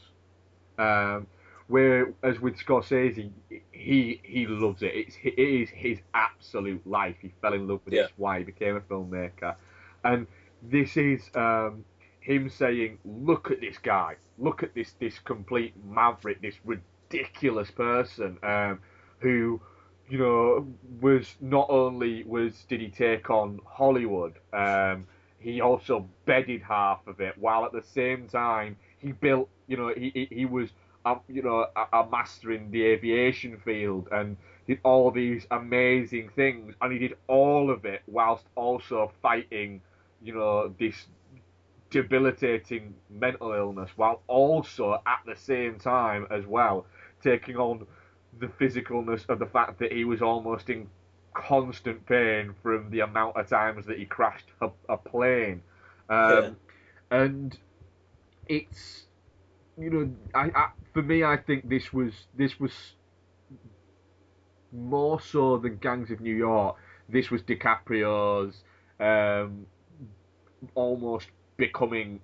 Um, whereas with Scorsese, he he loves it. It's it is his absolute life. He fell in love with it. Yeah. It's why he became a filmmaker. And this is um, him saying, "Look at this guy. Look at this this complete maverick. This ridiculous person um, who." you know, was not only was did he take on Hollywood, um, he also bedded half of it, while at the same time he built, you know, he he, he was, um, you know, a, a master in the aviation field and did all these amazing things, and he did all of it whilst also fighting, you know, this debilitating mental illness, while also at the same time as well taking on the physicalness of the fact that he was almost in constant pain from the amount of times that he crashed a, a plane. Um, And it's, you know, I, I for me, I think this was this was more so than Gangs of New York. This was DiCaprio's um, almost becoming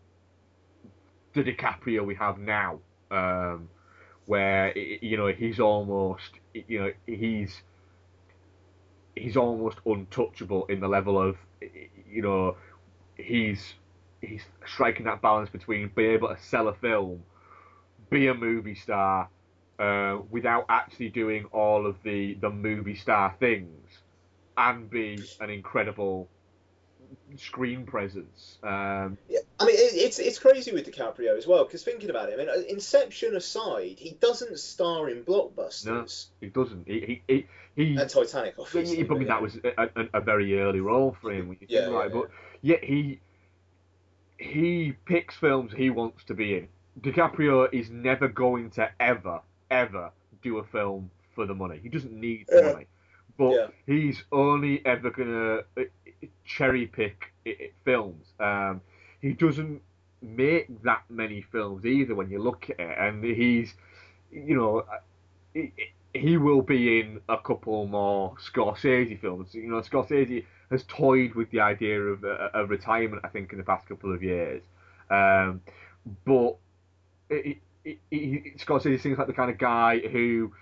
the DiCaprio we have now. Um, where you know he's almost you know he's he's almost untouchable in the level of you know he's he's striking that balance between being able to sell a film, be a movie star, uh, without actually doing all of the the movie star things. and be an incredible screen presence. Um, Yeah, I mean, it, it's it's crazy with DiCaprio as well. Because thinking about it, I mean, Inception aside, he doesn't star in blockbusters. no, he doesn't. He he he. he And Titanic, obviously. yeah, probably that was a, a, a very early role for him. When you think Yeah, it. yeah, but yet he he picks films he wants to be in. DiCaprio is never going to ever ever do a film for the money. He doesn't need the Yeah. money, but Yeah. he's only ever gonna uh, cherry pick films. Um, he doesn't make that many films either when you look at it, and he's you know uh, he, he will be in a couple more Scorsese films. You know, Scorsese has toyed with the idea of, uh, of retirement, I think, in the past couple of years. Um, but it, it, it, Scorsese seems like the kind of guy who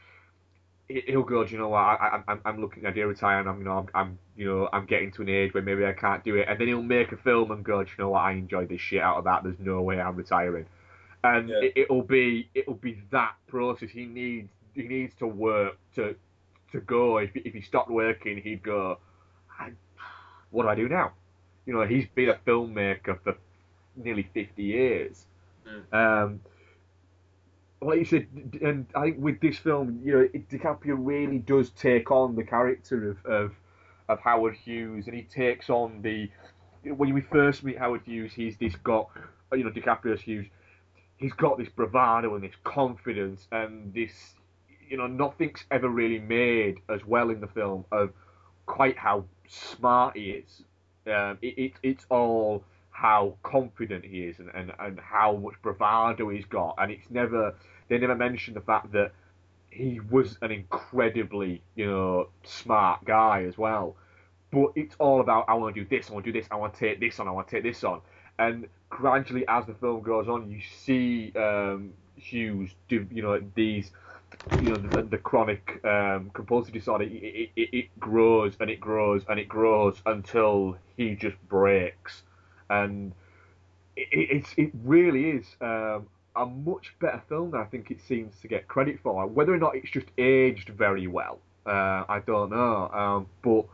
he'll go, "Do you know what, I, I, I'm, I'm looking at the idea of retiring. I'm, you know, I'm, I'm, you know, I'm getting to an age where maybe I can't do it, and then he'll make a film and go, "Do you know what, I enjoyed this shit out of that. There's no way I'm retiring." And Yeah. it, it'll be, it'll be that process. He needs, he needs to work to, to go. If, if he stopped working, he'd go, I, "What do I do now?" You know, he's been a filmmaker for nearly 50 years. Um, like you said, and I think with this film, you know, DiCaprio really does take on the character of, of of Howard Hughes, and he takes on the when we first meet Howard Hughes, he's this got you know DiCaprio's Hughes, he's got this bravado and this confidence and this you know nothing's ever really made as well in the film of quite how smart he is. Um, it, it, it's all how confident he is and, and, and how much bravado he's got, and it's never they never mention the fact that he was an incredibly you know smart guy as well. But it's all about I want to do this, I want to do this, I want to take this on, I want to take this on, and gradually as the film goes on, you see um, Hughes do you know these you know the, the chronic um, compulsive disorder. It, it, it, it grows and it grows and it grows until he just breaks and it, it, it's it really is um, a much better film than I think it seems to get credit for whether or not it's just aged very well uh, I don't know um, but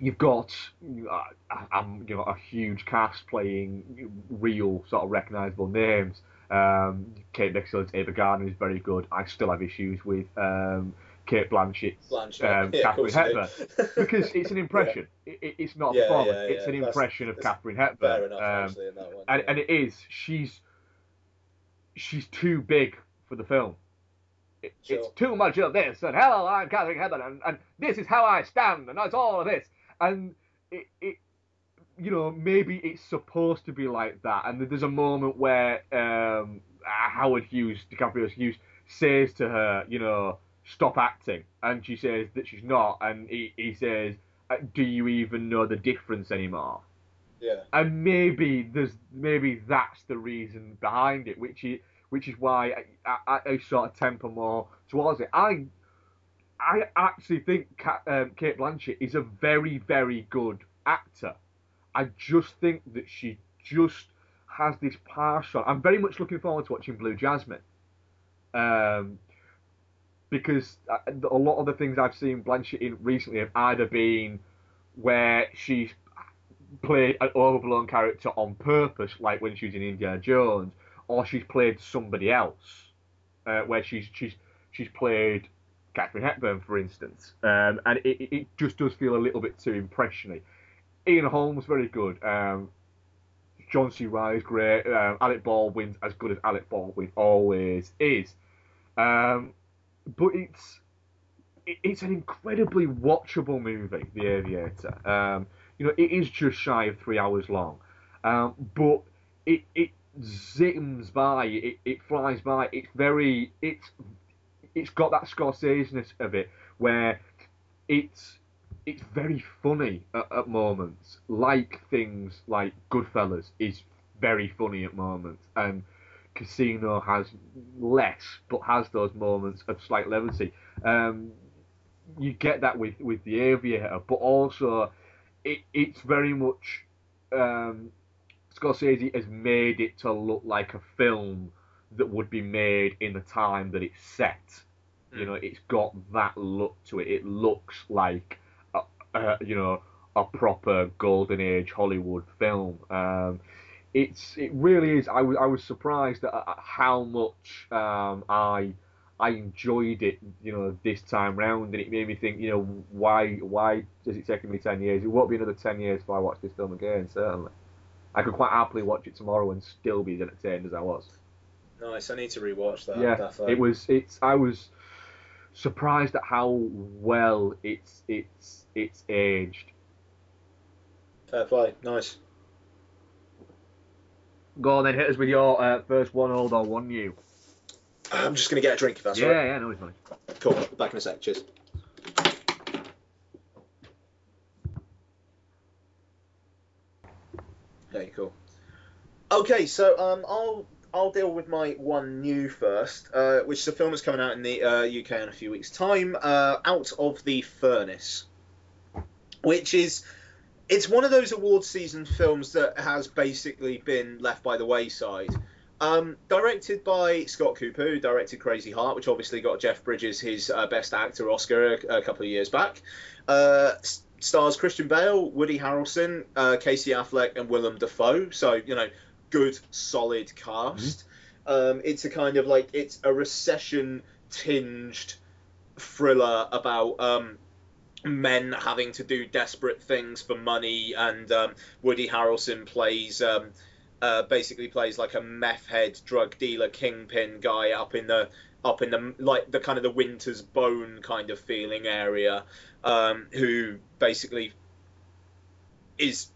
you've got uh, you know a huge cast playing real sort of recognisable names. Um, Kate Beckinsale's Ava Gardner is very good. I still have issues with um, Cate Blanchett's Blanchett, um, yeah, Katharine Hepburn because it's an impression. It, it- it's not Yeah, a performance. yeah, it's yeah, an that's- impression of that's Katharine Fair Hepburn. enough, Um, actually, in that one. and, yeah. and it is. She's she's too big for the film. It, It's too much of this, and hello, I'm Katharine Hepburn, and, and this is how I stand, and that's all of this. And it, it, you know, maybe it's supposed to be like that. And there's a moment where um, Howard Hughes, DiCaprio's Hughes, says to her, you know, stop acting, and she says that she's not, and he, he says, "Uh, do you even know the difference anymore? Yeah. and maybe there's maybe that's the reason behind it, which is which is why I, I, I sort of temper more towards it. I I actually think Kat, um, Cate Blanchett is a very very good actor. I just think that she just has this partial. I'm very much looking forward to watching Blue Jasmine. Um, because uh, a lot of the things I've seen Blanchett in recently have either been where she's played an overblown character on purpose, like when she was in Indiana Jones, or she's played somebody else, uh, where she's she's she's played Katharine Hepburn, for instance, um, and it, it- just does feel a little bit too impressiony. Ian Holm's very good. Um, John C. Reilly's great. Um, Alec Baldwin's as good as Alec Baldwin always is. Um, but it's it's an incredibly watchable movie, The Aviator. Um, you know, it is just shy of three hours long, um, but it it zims by, it, it flies by. It's very it's it's got that Scorseseness of it where it's it's very funny at, at moments, like things like Goodfellas is very funny at moments, and Casino has less, but has those moments of slight levity. Um, you get that with with the Aviator, but also it, it's very much um, Scorsese has made it to look like a film that would be made in the time that it's set. You know, it's got that look to it. It looks like a, uh, you know, a proper golden age Hollywood film. Um, it's it really is. I was I was surprised at, at how much um, I I enjoyed it, you know, this time round, and it made me think, you know, why why does it take me ten years? It won't be another ten years before I watch this film again. Certainly, I could quite happily watch it tomorrow and still be as entertained as I was. Nice. I need to rewatch that. yeah, definitely. it was. It's. I was surprised at how well it's it's it's aged. Fair play. Nice. Go on then, hit us with your uh, first one old or one new. I'm just gonna get a drink if that's yeah, right. yeah, no, it's fine. Cool. Back in a sec. Cheers. Okay, cool. Okay, so um, I'll I'll deal with my one new first, uh, which is a film that's coming out in the uh, UK in a few weeks' time. Uh, out of the Furnace, which is it's one of those award season films that has basically been left by the wayside. Um, directed by Scott Cooper, who directed Crazy Heart, which obviously got Jeff Bridges his uh, Best Actor Oscar a, a couple of years back. Uh, stars Christian Bale, Woody Harrelson, uh, Casey Affleck, and Willem Dafoe. So you know, good, solid cast. Um, it's a kind of like it's a recession tinged thriller about um, men having to do desperate things for money, and um, Woody Harrelson plays um, uh, basically plays like a meth head drug dealer kingpin guy up in the up in the like the kind of the winter's bone kind of feeling area, um, who basically is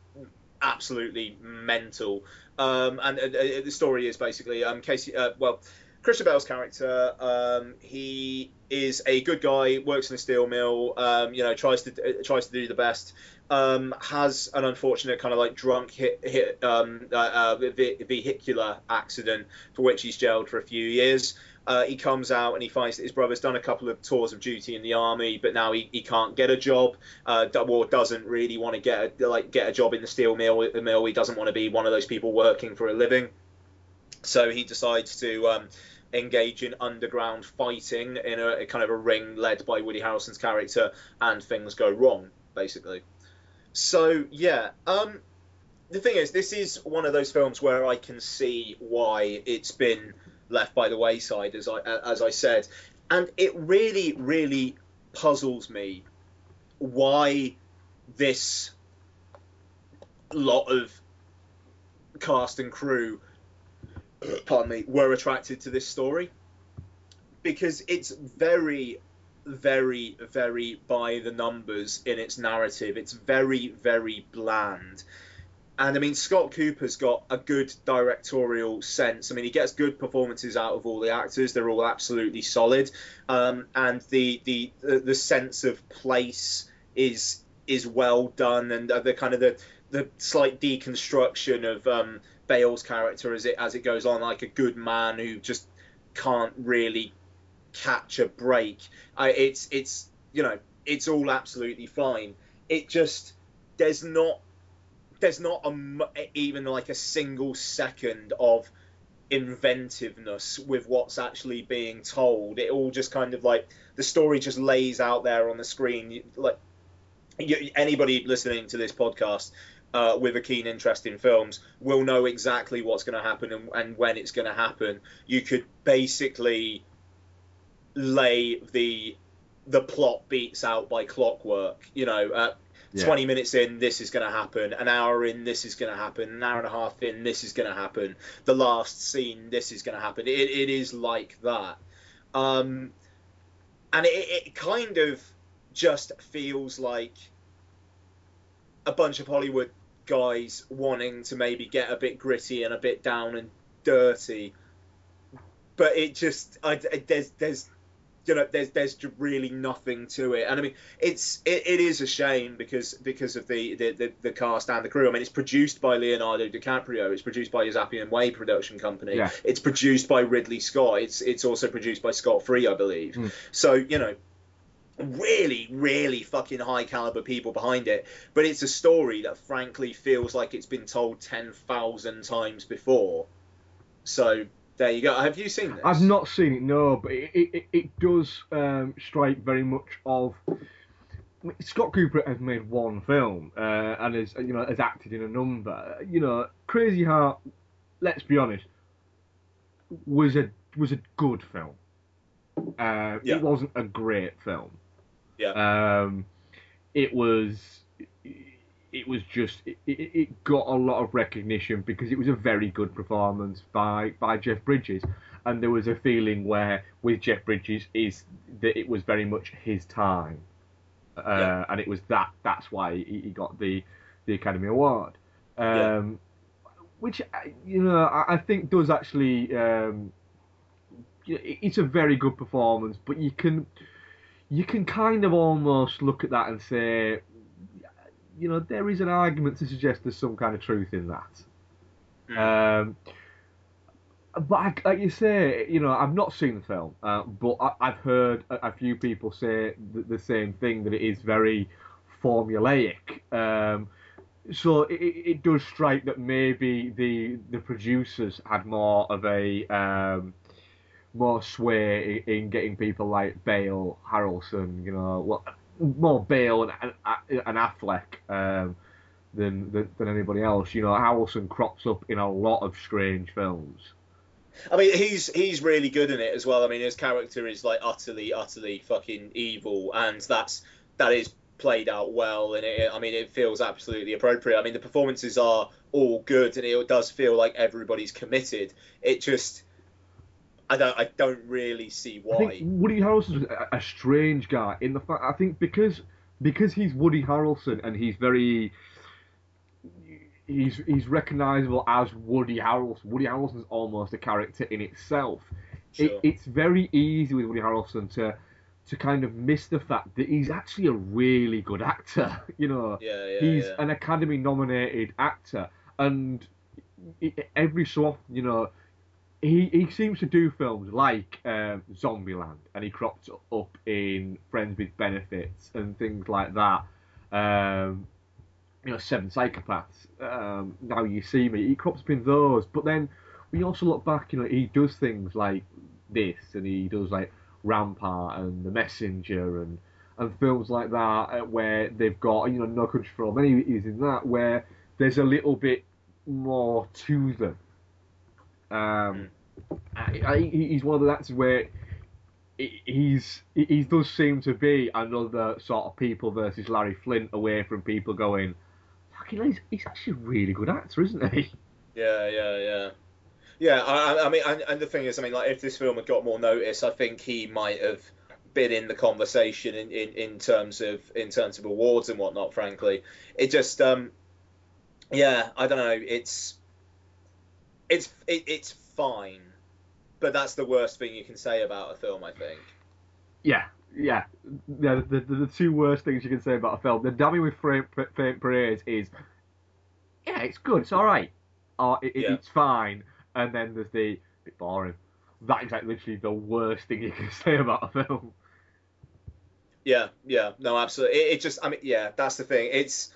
absolutely mental. Um, and uh, uh, the story is basically um, Casey. Uh, well, Christian Bale's character. Um, he is a good guy. Works in a steel mill. Um, you know, tries to uh, tries to do the best. Um, has an unfortunate kind of like drunk hit, hit um, uh, uh, vehicular accident for which he's jailed for a few years. Uh, he comes out and he finds that his brother's done a couple of tours of duty in the army, but now he, he can't get a job. Uh, or doesn't really want to get a, like get a job in the steel mill. Mill. He doesn't want to be one of those people working for a living. So he decides to um, engage in underground fighting in a, a kind of a ring led by Woody Harrelson's character, and things go wrong basically. So yeah, um, the thing is, this is one of those films where I can see why it's been left by the wayside, as I as I said, and it really, really puzzles me why this lot of cast and crew, pardon me, were attracted to this story because it's very very, very by the numbers in its narrative. It's very, very bland. And I mean, Scott Cooper's got a good directorial sense. I mean, he gets good performances out of all the actors; they're all absolutely solid. Um, and the, the the sense of place is is well done, and the kind of the the slight deconstruction of um, Bale's character as it as it goes on, like a good man who just can't really catch a break. It's it's you know it's all absolutely fine. It just there's not there's not a even like a single second of inventiveness with what's actually being told. It all just kind of like the story just lays out there on the screen. Like you, anybody listening to this podcast. Uh, with a keen interest in films, will know exactly what's going to happen and, and when it's going to happen. You could basically lay the the plot beats out by clockwork. You know, uh, Yeah. 20 minutes in, this is going to happen. An hour in, this is going to happen. An hour and a half in, this is going to happen. The last scene, this is going to happen. It, it is like that. Um, and it, it kind of just feels like a bunch of Hollywood guys wanting to maybe get a bit gritty and a bit down and dirty. But it just, I, there's, there's, you know, there's, there's really nothing to it. And I mean, it's, it, it is a shame because, because of the, the, the, the cast and the crew. I mean, it's produced by Leonardo DiCaprio. It's produced by his Appian Way production company. Yeah. It's produced by Ridley Scott. It's, it's also produced by Scott Free, I believe. Hmm. So, you know, really, really fucking high caliber people behind it. But it's a story that frankly feels like it's been told 10,000 times before. So there you go. Have you seen this? I've not seen it, no, but it, it, it- does um, strike very much of Scott Cooper has made one film uh, and has you know has acted in a number. You know, Crazy Heart. Let's be honest, was a was a good film. Uh, Yeah. It wasn't a great film. Yeah. Um, it was. It was just. It, it got a lot of recognition because it was a very good performance by by Jeff Bridges, and there was a feeling where with Jeff Bridges is that it was very much his time, uh, Yeah. and it was that. That's why he, he got the the Academy Award. Um, Which uh, you know I, I think does actually. Um, you know, it- it's a very good performance, but you can you can kind of almost look at that and say, you know, there is an argument to suggest there's some kind of truth in that. Um, but I, like you say, you know, I've not seen the film, uh, but I, I've heard a, a few people say the, the same thing that it is very formulaic. Um, so it, it it does strike that maybe the the producers had more of a um, more sway in, in getting people like Bale, Harrelson, you know, more Bale and, and, and Affleck um, than, than than anybody else. You know, Harrelson crops up in a lot of strange films. I mean, he's he's really good in it as well. I mean, his character is like utterly, utterly fucking evil, and that's that is played out well. And it, I mean, it feels absolutely appropriate. I mean, the performances are all good, and it does feel like everybody's committed. It just, I don't, I don't really see why. I think Woody Harrelson's a, a strange guy in the fact I think because because he's Woody Harrelson and he's very he's he's recognizable as Woody Harrelson. Woody Harrelson's almost a character in itself. Sure. It, it's very easy with Woody Harrelson to to kind of miss the fact that he's actually a really good actor. You know, Yeah, yeah, he's yeah. an Academy nominated actor, and every so often, you know, he, he seems to do films like um, Zombieland, and he cropped up in Friends with Benefits and things like that. Um, you know, Seven Psychopaths. Um, now you see me. He crops up in those, but then we also look back. You know, he does things like this, and he does like Rampart and The Messenger and and films like that uh, where they've got you know No Country for Old Men. He- He's in that where there's a little bit more to them. Um, I, I, he's one of the actors where he- he's he, does seem to be another sort of people versus Larry Flynt away from people going, fucking he's, he's actually a really good actor, isn't he? Yeah, yeah, yeah. Yeah, I, I- I mean, and, and the thing is, I mean, like, if this film had got more notice, I think he might have been in the conversation in, in, in terms of in terms of awards and whatnot. Frankly, it just, um, yeah, I don't know. It's it's it, it's fine, but that's the worst thing you can say about a film. I think. Yeah, yeah. yeah the, the, the two worst things you can say about a film. The damning with faint, faint praise is, yeah, it's good, it's all right, or uh, it, it- Yeah. it's fine, and then there's the bit boring. That is like literally the worst thing you can say about a film. Yeah, yeah, no, absolutely. It, it just, I mean, yeah, that's the thing. It's,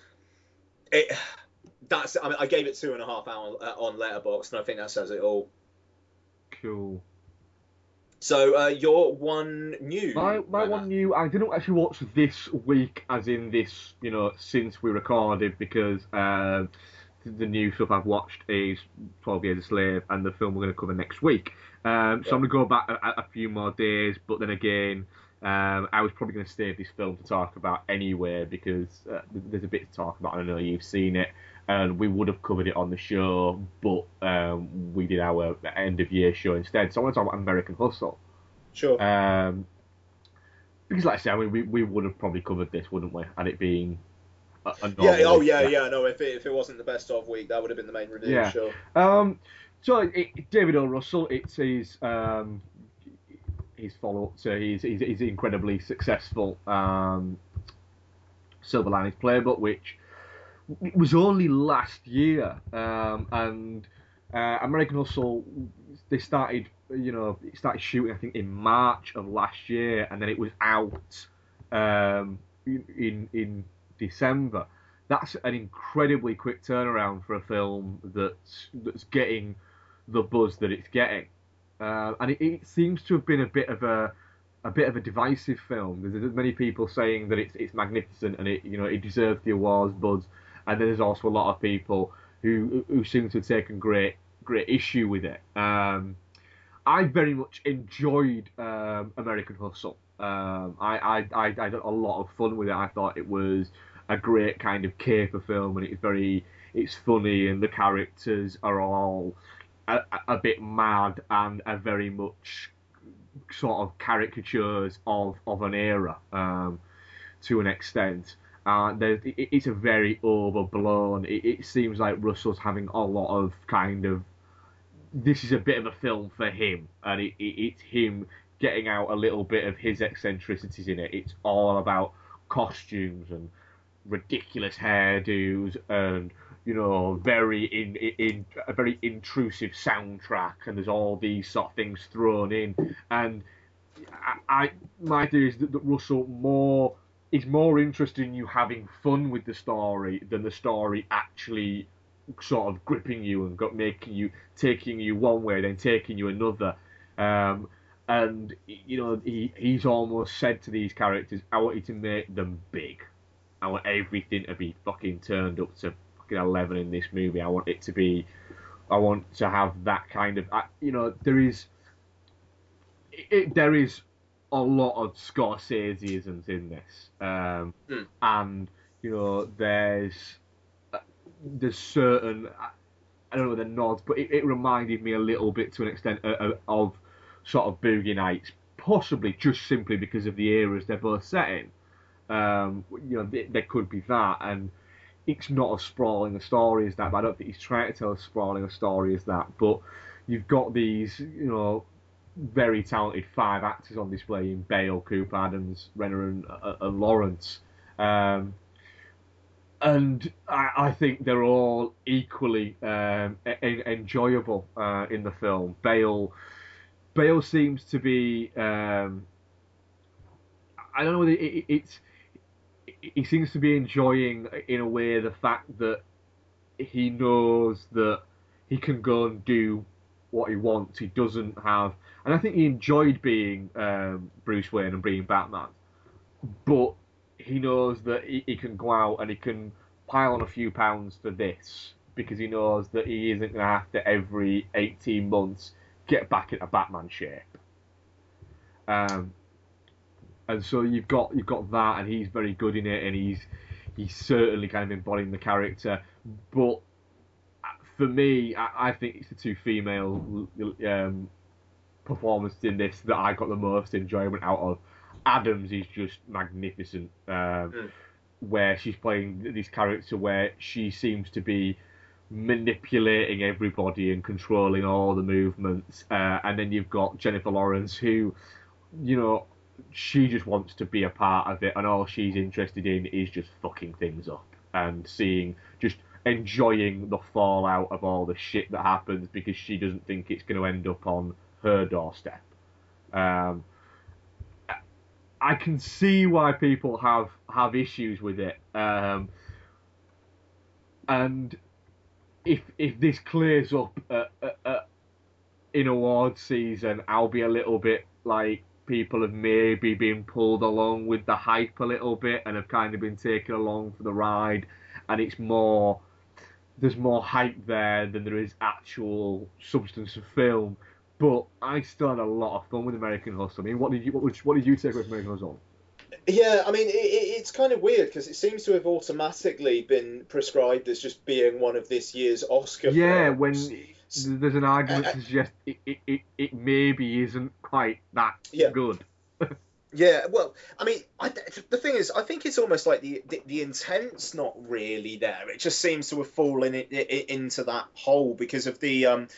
it, that's, I mean, I gave it two and a half hour uh, on Letterboxd, and I think that says it all. Cool. So, uh, your one new. My, my one new, I didn't actually watch this week, as in this, you know, since we recorded, because um, the new stuff I've watched is 12 Years a Slave and the film we're going to cover next week. Um, so I'm going to go back a, a few more days, but then again, um, I was probably going to save this film to talk about anyway, because uh, there's a bit to talk about. I know you've seen it, and we would have covered it on the show, but um, we did our end of year show instead. So I want to talk about American Hustle. Sure. Um, because, like I said, I mean, we, we would have probably covered this, wouldn't we? Had it been a, a Yeah, oh, yeah, yeah, no, if it, if it wasn't the best of week, that would have been the main review, Yeah. sure. Um, so it, David O. Russell, it's his um, his follow up to his, his, his incredibly successful um, Silver Linings Playbook, which was only last year, um, and uh, American Hustle they started you know started shooting I think in March of last year, and then it was out um, in, in in December. That's an incredibly quick turnaround for a film that's that's getting the buzz that it's getting, uh, and it, it seems to have been a bit of a a bit of a divisive film. There's, many people saying that it's it's magnificent and it you know it deserves the awards buzz, and then there's also a lot of people who who seem to have taken great great issue with it. Um, I very much enjoyed um, American Hustle. Um, I, I, I, I had a lot of fun with it. I thought it was a great kind of caper film, and it's very, it's funny, and the characters are all a, a bit mad and are very much sort of caricatures of, of an era um, to an extent. Uh, it, it's a very overblown. It, it seems like Russell's having a lot of kind of. This is a bit of a film for him, and it, it, it's him getting out a little bit of his eccentricities in it. It's all about costumes and ridiculous hairdos and you know very in, in a very intrusive soundtrack and there's all these sort of things thrown in. And I, I my theory is that, that Russell more is more interested in you having fun with the story than the story actually sort of gripping you and got making you taking you one way then taking you another. Um, and you know he he's almost said to these characters I want you to make them big. I want everything to be fucking turned up to fucking eleven in this movie. I want it to be, I want to have that kind of, you know, there is, it, there is a lot of Scorseseisms in this, um, mm. and you know, there's there's certain, I don't know the nods, but it, it reminded me a little bit to an extent of, of sort of Boogie Nights, possibly just simply because of the eras they're both set in. Um, you know, there could be that, and it's not as sprawling a story as that. But I don't think he's trying to tell as sprawling a story as that. But you've got these, you know, very talented five actors on display in Bale, Cooper, Adams, Renner, and, uh, and Lawrence. Um, and I, I, think they're all equally um, en- enjoyable uh, in the film. Bale, Bale seems to be. Um, I don't know whether it, it's he seems to be enjoying in a way the fact that he knows that he can go and do what he wants. He doesn't have, and I think he enjoyed being um, Bruce Wayne and being Batman, but he knows that he, he can go out and he can pile on a few pounds for this because he knows that he isn't going to have to every 18 months get back into Batman shape. Um, and so you've got you've got that, and he's very good in it, and he's he's certainly kind of embodying the character. But for me, I, I think it's the two female um, performances in this that I got the most enjoyment out of. Adams is just magnificent, um, mm. where she's playing this character where she seems to be manipulating everybody and controlling all the movements. Uh, and then you've got Jennifer Lawrence, who, you know, she just wants to be a part of it, and all she's interested in is just fucking things up and seeing, just enjoying the fallout of all the shit that happens because she doesn't think it's going to end up on her doorstep. Um, I can see why people have have issues with it, um, and if if this clears up uh, uh, uh, in awards season, I'll be a little bit like people have maybe been pulled along with the hype a little bit and have kind of been taken along for the ride, and it's more there's more hype there than there is actual substance of film. But I still had a lot of fun with American Hustle. I mean, what did you what, what did you take with American Hustle? Yeah, I mean, it, it's kind of weird because it seems to have automatically been prescribed as just being one of this year's Oscar. Yeah, films. when there's an argument uh, to suggest it, it, it, it maybe isn't quite that yeah. good. yeah, well, I mean, I, the thing is, I think it's almost like the, the, the intent's not really there. It just seems to have fallen into that hole because of the um,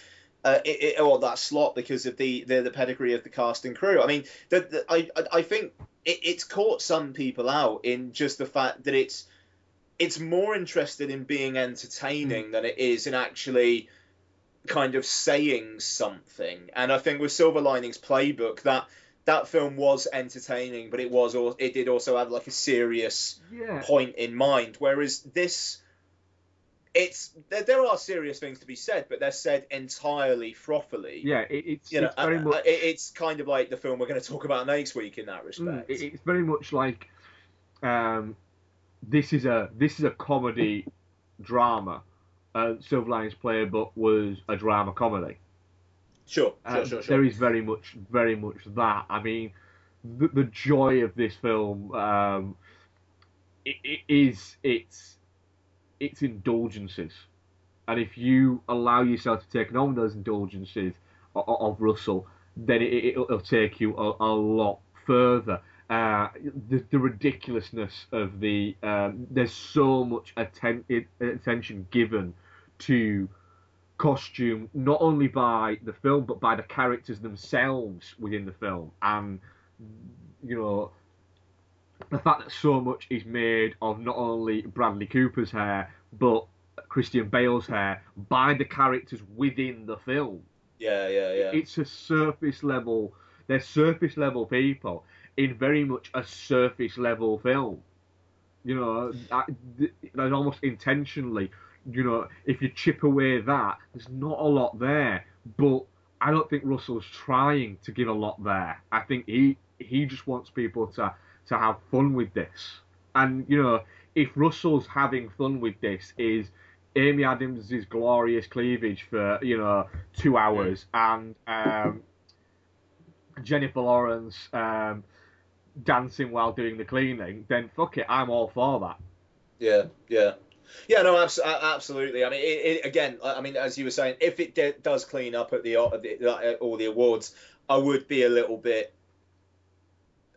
uh, it, it, or that slot because of the, the the pedigree of the cast and crew. I mean, the, the, I I think it, it's caught some people out in just the fact that it's it's more interested in being entertaining mm. than it is in actually kind of saying something. And I think with Silver Linings Playbook, that that film was entertaining, but it was it did also have like a serious yeah. point in mind. Whereas this, it's there, there are serious things to be said, but they're said entirely frothily. Yeah, it, it's You know, it's very uh, much it- it's kind of like the film we're going to talk about next week in that Mm, respect. it- it's very much like um, this is a this is a comedy drama. Uh, Silver Linings Playbook was a drama comedy. Sure, sure, sure, sure. There is very much, very much that. I mean, the, the joy of this film um, it, it is its its indulgences, and if you allow yourself to take on those indulgences of, of Russell, then it, it, will take you a, a lot further. Uh, the, the ridiculousness of the um, there's so much atten- attention given to costume, not only by the film but by the characters themselves within the film, and you know the fact that so much is made of not only Bradley Cooper's hair but Christian Bale's hair by the characters within the film. Yeah, yeah, yeah. It's a surface level. They're surface level people in very much a surface level film. You know, that, that almost intentionally. You know, if you chip away that, there's not a lot there. But I don't think Russell's trying to give a lot there. I think he he just wants people to to have fun with this. And you know, if Russell's having fun with this is Amy Adams' glorious cleavage for you know two hours and um, Jennifer Lawrence um, dancing while doing the cleaning, then fuck it, I'm all for that. Yeah, yeah. Yeah, no, abs- absolutely. I mean, it, it, again, I mean, as you were saying, if it de- does clean up at the, the all the awards, I would be a little bit.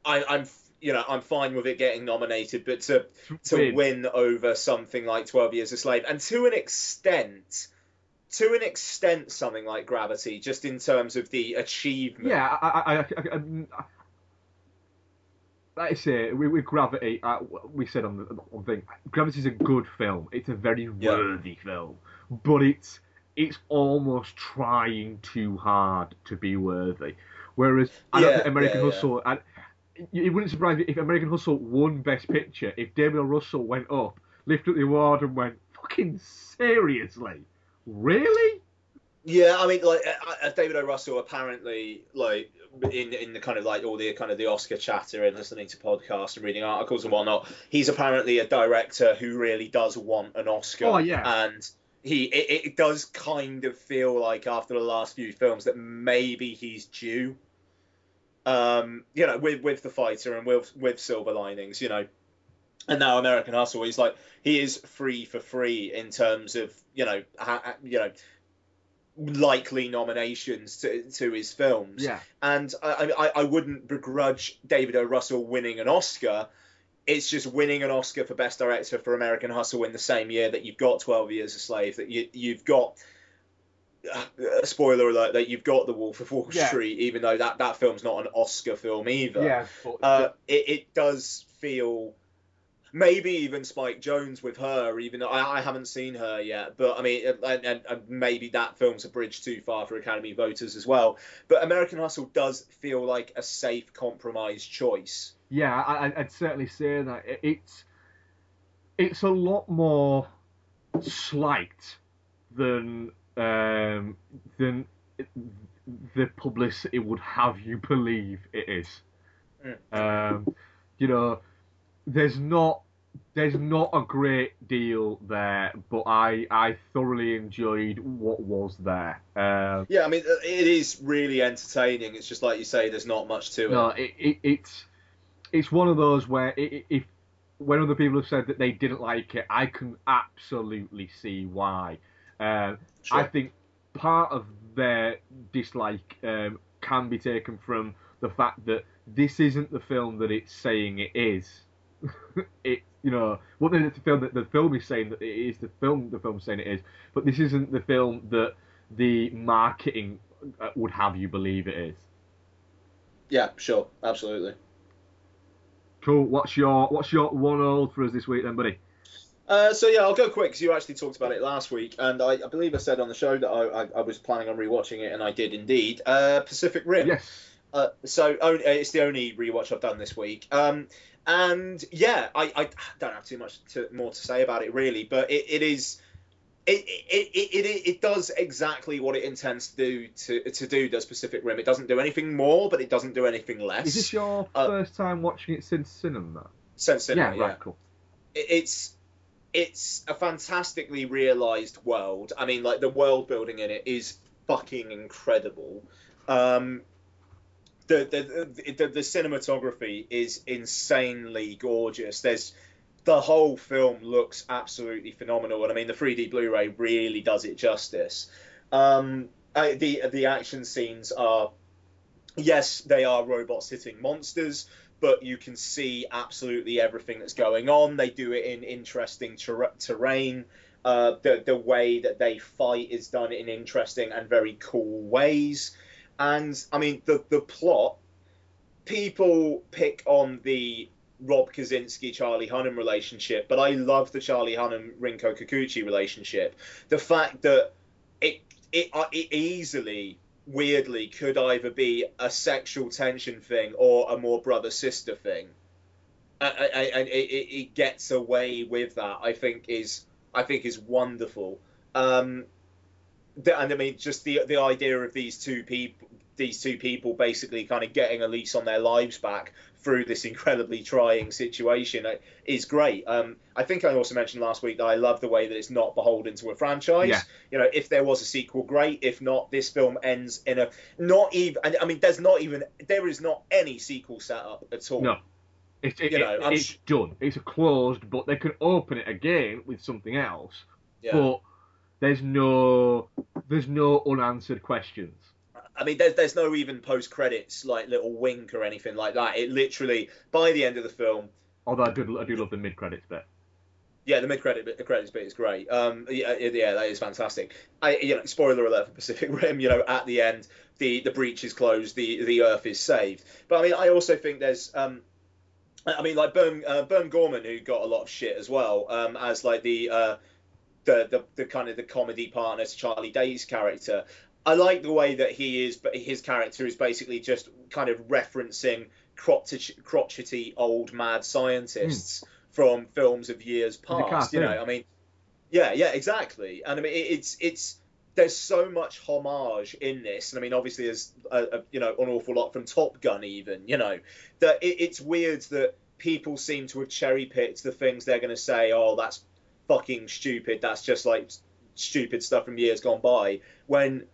I, I'm, you know, I'm fine with it getting nominated, but to to Win. win over something like Twelve Years a Slave, and to an extent, to an extent, something like Gravity, just in terms of the achievement. Yeah, I, I, I like I say, with, with Gravity, uh, we said on the on thing, Gravity's a good film. It's a very Yeah. worthy film, but it's it's almost trying too hard to be worthy. Whereas I don't think American yeah, yeah. Hustle, and it wouldn't surprise me if American Hustle won Best Picture. If David Russell went up, lifted up the award, and went, "Fucking seriously, really?" Yeah, I mean, like uh, David O. Russell apparently, like in in the kind of like all the kind of the Oscar chatter and listening to podcasts and reading articles and whatnot, he's apparently a director who really does want an Oscar. Oh, yeah. and he it, it does kind of feel like after the last few films that maybe he's due. Um, you know, with with the fighter and with with Silver Linings, you know, and now American Hustle, he's like he is free for free in terms of you know ha- you know likely nominations to to his films. Yeah. And I, I I wouldn't begrudge David O. Russell winning an Oscar. It's just winning an Oscar for Best Director for American Hustle in the same year that you've got Twelve Years a Slave, that you you've got. Uh, spoiler alert that you've got the Wolf of Wall Yeah. Street, even though that, that film's not an Oscar film either. Yeah, uh, it, it does feel maybe even Spike Jonze with her, even though I, I haven't seen her yet. But I mean, and, and, and maybe that film's a bridge too far for Academy voters as well. But American Hustle does feel like a safe compromise choice. Yeah, I, I'd certainly say that It- it's it's a lot more slight than um, than the publicity would have you believe it is. Um, you know, there's not there's not a great deal there, but I I thoroughly enjoyed what was there. Um, Yeah, I mean, uh, it is really entertaining. It's just like you say, there's not much to it. No, it, it, it's it's one of those where i i if when other people have said that they didn't like it, I can absolutely see why. Um, I think part of their dislike um, can be taken from the fact that this isn't the film that it's saying it is. it you know what the the film that the film is saying that it is the film the film's saying it is, but this isn't the film that the marketing uh, would have you believe it is. Yeah, sure, absolutely. Cool. What's your what's your one old for us this week then, buddy? Uh, so yeah, I'll go quick because you actually talked about it last week, and I, I believe I said on the show that I, I, I was planning on rewatching it, and I did indeed. Uh, Pacific Rim. Yes. Uh, so uh, it's the only rewatch I've done this week. Um, and yeah, I, I don't have too much to, more to say about it really, but it, it is it, it, it, it, it does exactly what it intends to do to, to do does Pacific Rim. It doesn't do anything more, but it doesn't do anything less. Is this your Uh, first time watching it since cinema? Since cinema, yeah, right, cool. it- it's it's a fantastically realized world. I mean, like the world building in it is fucking incredible. Um, the, the, the cinematography is insanely gorgeous. There's the whole film looks absolutely phenomenal, and I mean the 3D Blu-ray really does it justice. Um, I, the the action scenes are yes, they are robots hitting monsters, but you can see absolutely everything that's going on. They do it in interesting ter- terrain. Uh, the the way that they fight is done in interesting and very cool ways. And I mean the the plot. People pick on the Rob Kazinsky Charlie Hunnam relationship, but I love the Charlie Hunnam Rinko Kikuchi relationship. The fact that it it, uh, it easily weirdly could either be a sexual tension thing or a more brother sister thing and it, gets away with that i think is i think is wonderful um and i mean just the the idea of these two people these two people basically kind of getting a lease on their lives back through this incredibly trying situation uh, is great. Um, I think I also mentioned last week that I love the way that it's not beholden to a franchise. Yeah. You know, if there was a sequel, great. If not, this film ends in a not even. I mean, there's not even there is not any sequel set up at all. No. It's, it, You know, it- it's sh- done. It's closed, but they can open it again with something else. Yeah. But there's no there's no unanswered questions. I mean, there's there's no even post credits like little wink or anything like that. It literally by the end of the film, Although I do I do love the mid credits bit. Yeah, the mid credit bit, the credits bit is great. Um, yeah, yeah, that is fantastic. I, you know, spoiler alert for Pacific Rim. You know, at the end, the the breach is closed, the the Earth is saved. But I mean, I also think there's, um, I mean, like Burn uh, Gorman, who got a lot of shit as well, um, as like the uh, the the the kind of the comedy partner to Charlie Day's character. I like the way that he is, but his character is basically just kind of referencing crotchety, crotchety old mad scientists from films of years past. You know. I mean, yeah, yeah, exactly. And I mean, it's it's there's so much homage in this, and I mean, obviously, there's a, a, you know an awful lot from Top Gun, even you know that it, it's weird that people seem to have cherry picked the things they're going to say. Oh, that's fucking stupid. That's just like stupid stuff from years gone by. When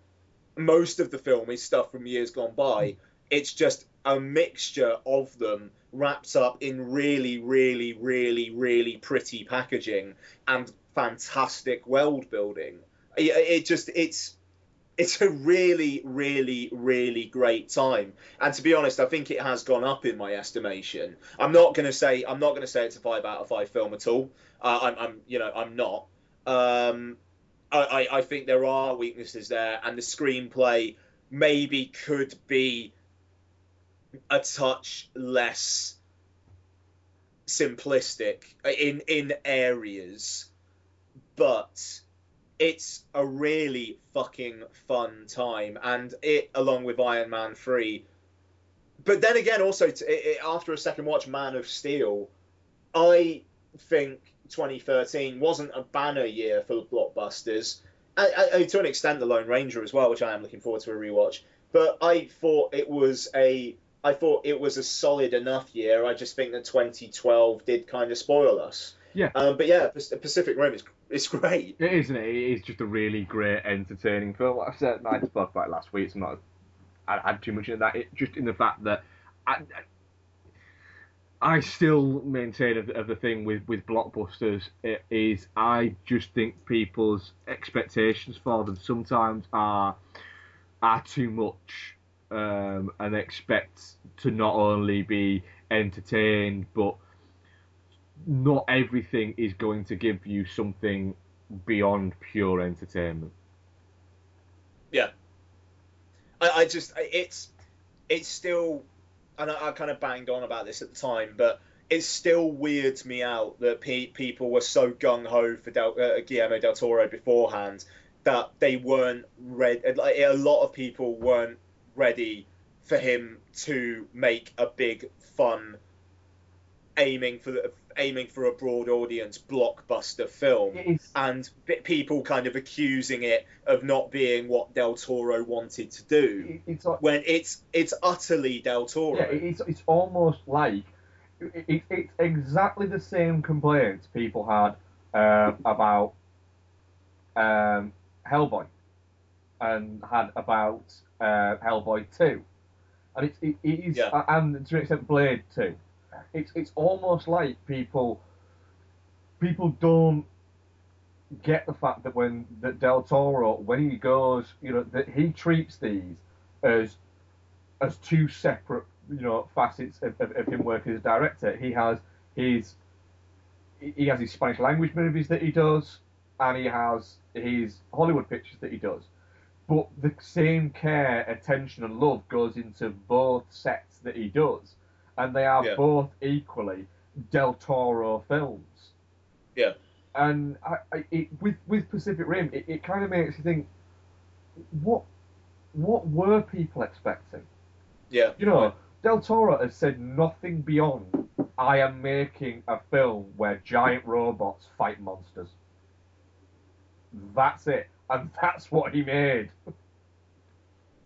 most of the film is stuff from years gone by. It's just a mixture of them wrapped up in really, really, really, really pretty packaging and fantastic world building. It, it just it's it's a really, really, really great time. And to be honest, I think it has gone up in my estimation. I'm not gonna say I'm not gonna say it's a five out of five film at all. Uh, I'm, I'm you know I'm not. Um, I, I, think there are weaknesses there, and the screenplay maybe could be a touch less simplistic in in areas, but it's a really fucking fun time, and it along with Iron Man three. But then again, also t- it- after a second watch, Man of Steel, I think 2013 wasn't a banner year for the blockbusters. I, I, to an extent, The Lone Ranger as well, which I am looking forward to a rewatch. But I thought it was a I thought it was a solid enough year. I just think that 2012 did kind of spoil us. Yeah. Um, but yeah, Pacific Rim is it's great. It is, isn't it? It is just a really great, entertaining film. Like I said, I spoke about it last week. So I'm not I add too much in that. It, just in the fact that I, I still maintain of, of the thing with with blockbusters is I just think people's expectations for them sometimes are are too much, um, and expect to not only be entertained but not everything is going to give you something beyond pure entertainment. Yeah. I, I just it's it's still and I, I kind of banged on about this at the time, but it still weirds me out that pe- people were so gung ho for Del, uh, Guillermo del Toro beforehand that they weren't ready. Like a lot of people weren't ready for him to make a big fun aiming for the aiming for a broad audience blockbuster film, and people kind of accusing it of not being what Del Toro wanted to do. It's like, when it's it's utterly Del Toro. Yeah, it's it's almost like it, it, it's exactly the same complaints people had um, about um, Hellboy and had about uh, Hellboy Two, and it's it, it is Yeah. and to an extent Blade Two. It's it's almost like people people don't get the fact that when that Del Toro when he goes you know that he treats these as as two separate, you know, facets of, of, of him working as a director. He has his he has his Spanish language movies that he does, and he has his Hollywood pictures that he does. But the same care, attention, and love goes into both sets that he does, and they are Yeah. both equally Del Toro films. Yeah. And I, I, it, with with Pacific Rim, it, it kind of makes you think, what what were people expecting? Yeah. You know, Del Toro has said nothing beyond I am making a film where giant robots fight monsters. That's it. And that's what he made.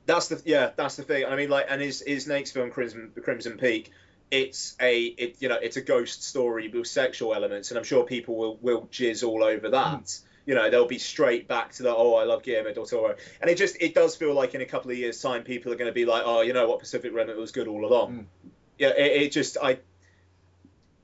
That's the yeah, that's the thing. I mean, like, and his his next film, Crimson Crimson Peak, it's a it you know it's a ghost story with sexual elements, and I'm sure people will will jizz all over that. You know, they'll be straight back to the oh, I love Guillermo del Toro, and it just it does feel like in a couple of years' time, people are going to be like, oh, you know what, Pacific Rim, it was good all along. Yeah, it, it just I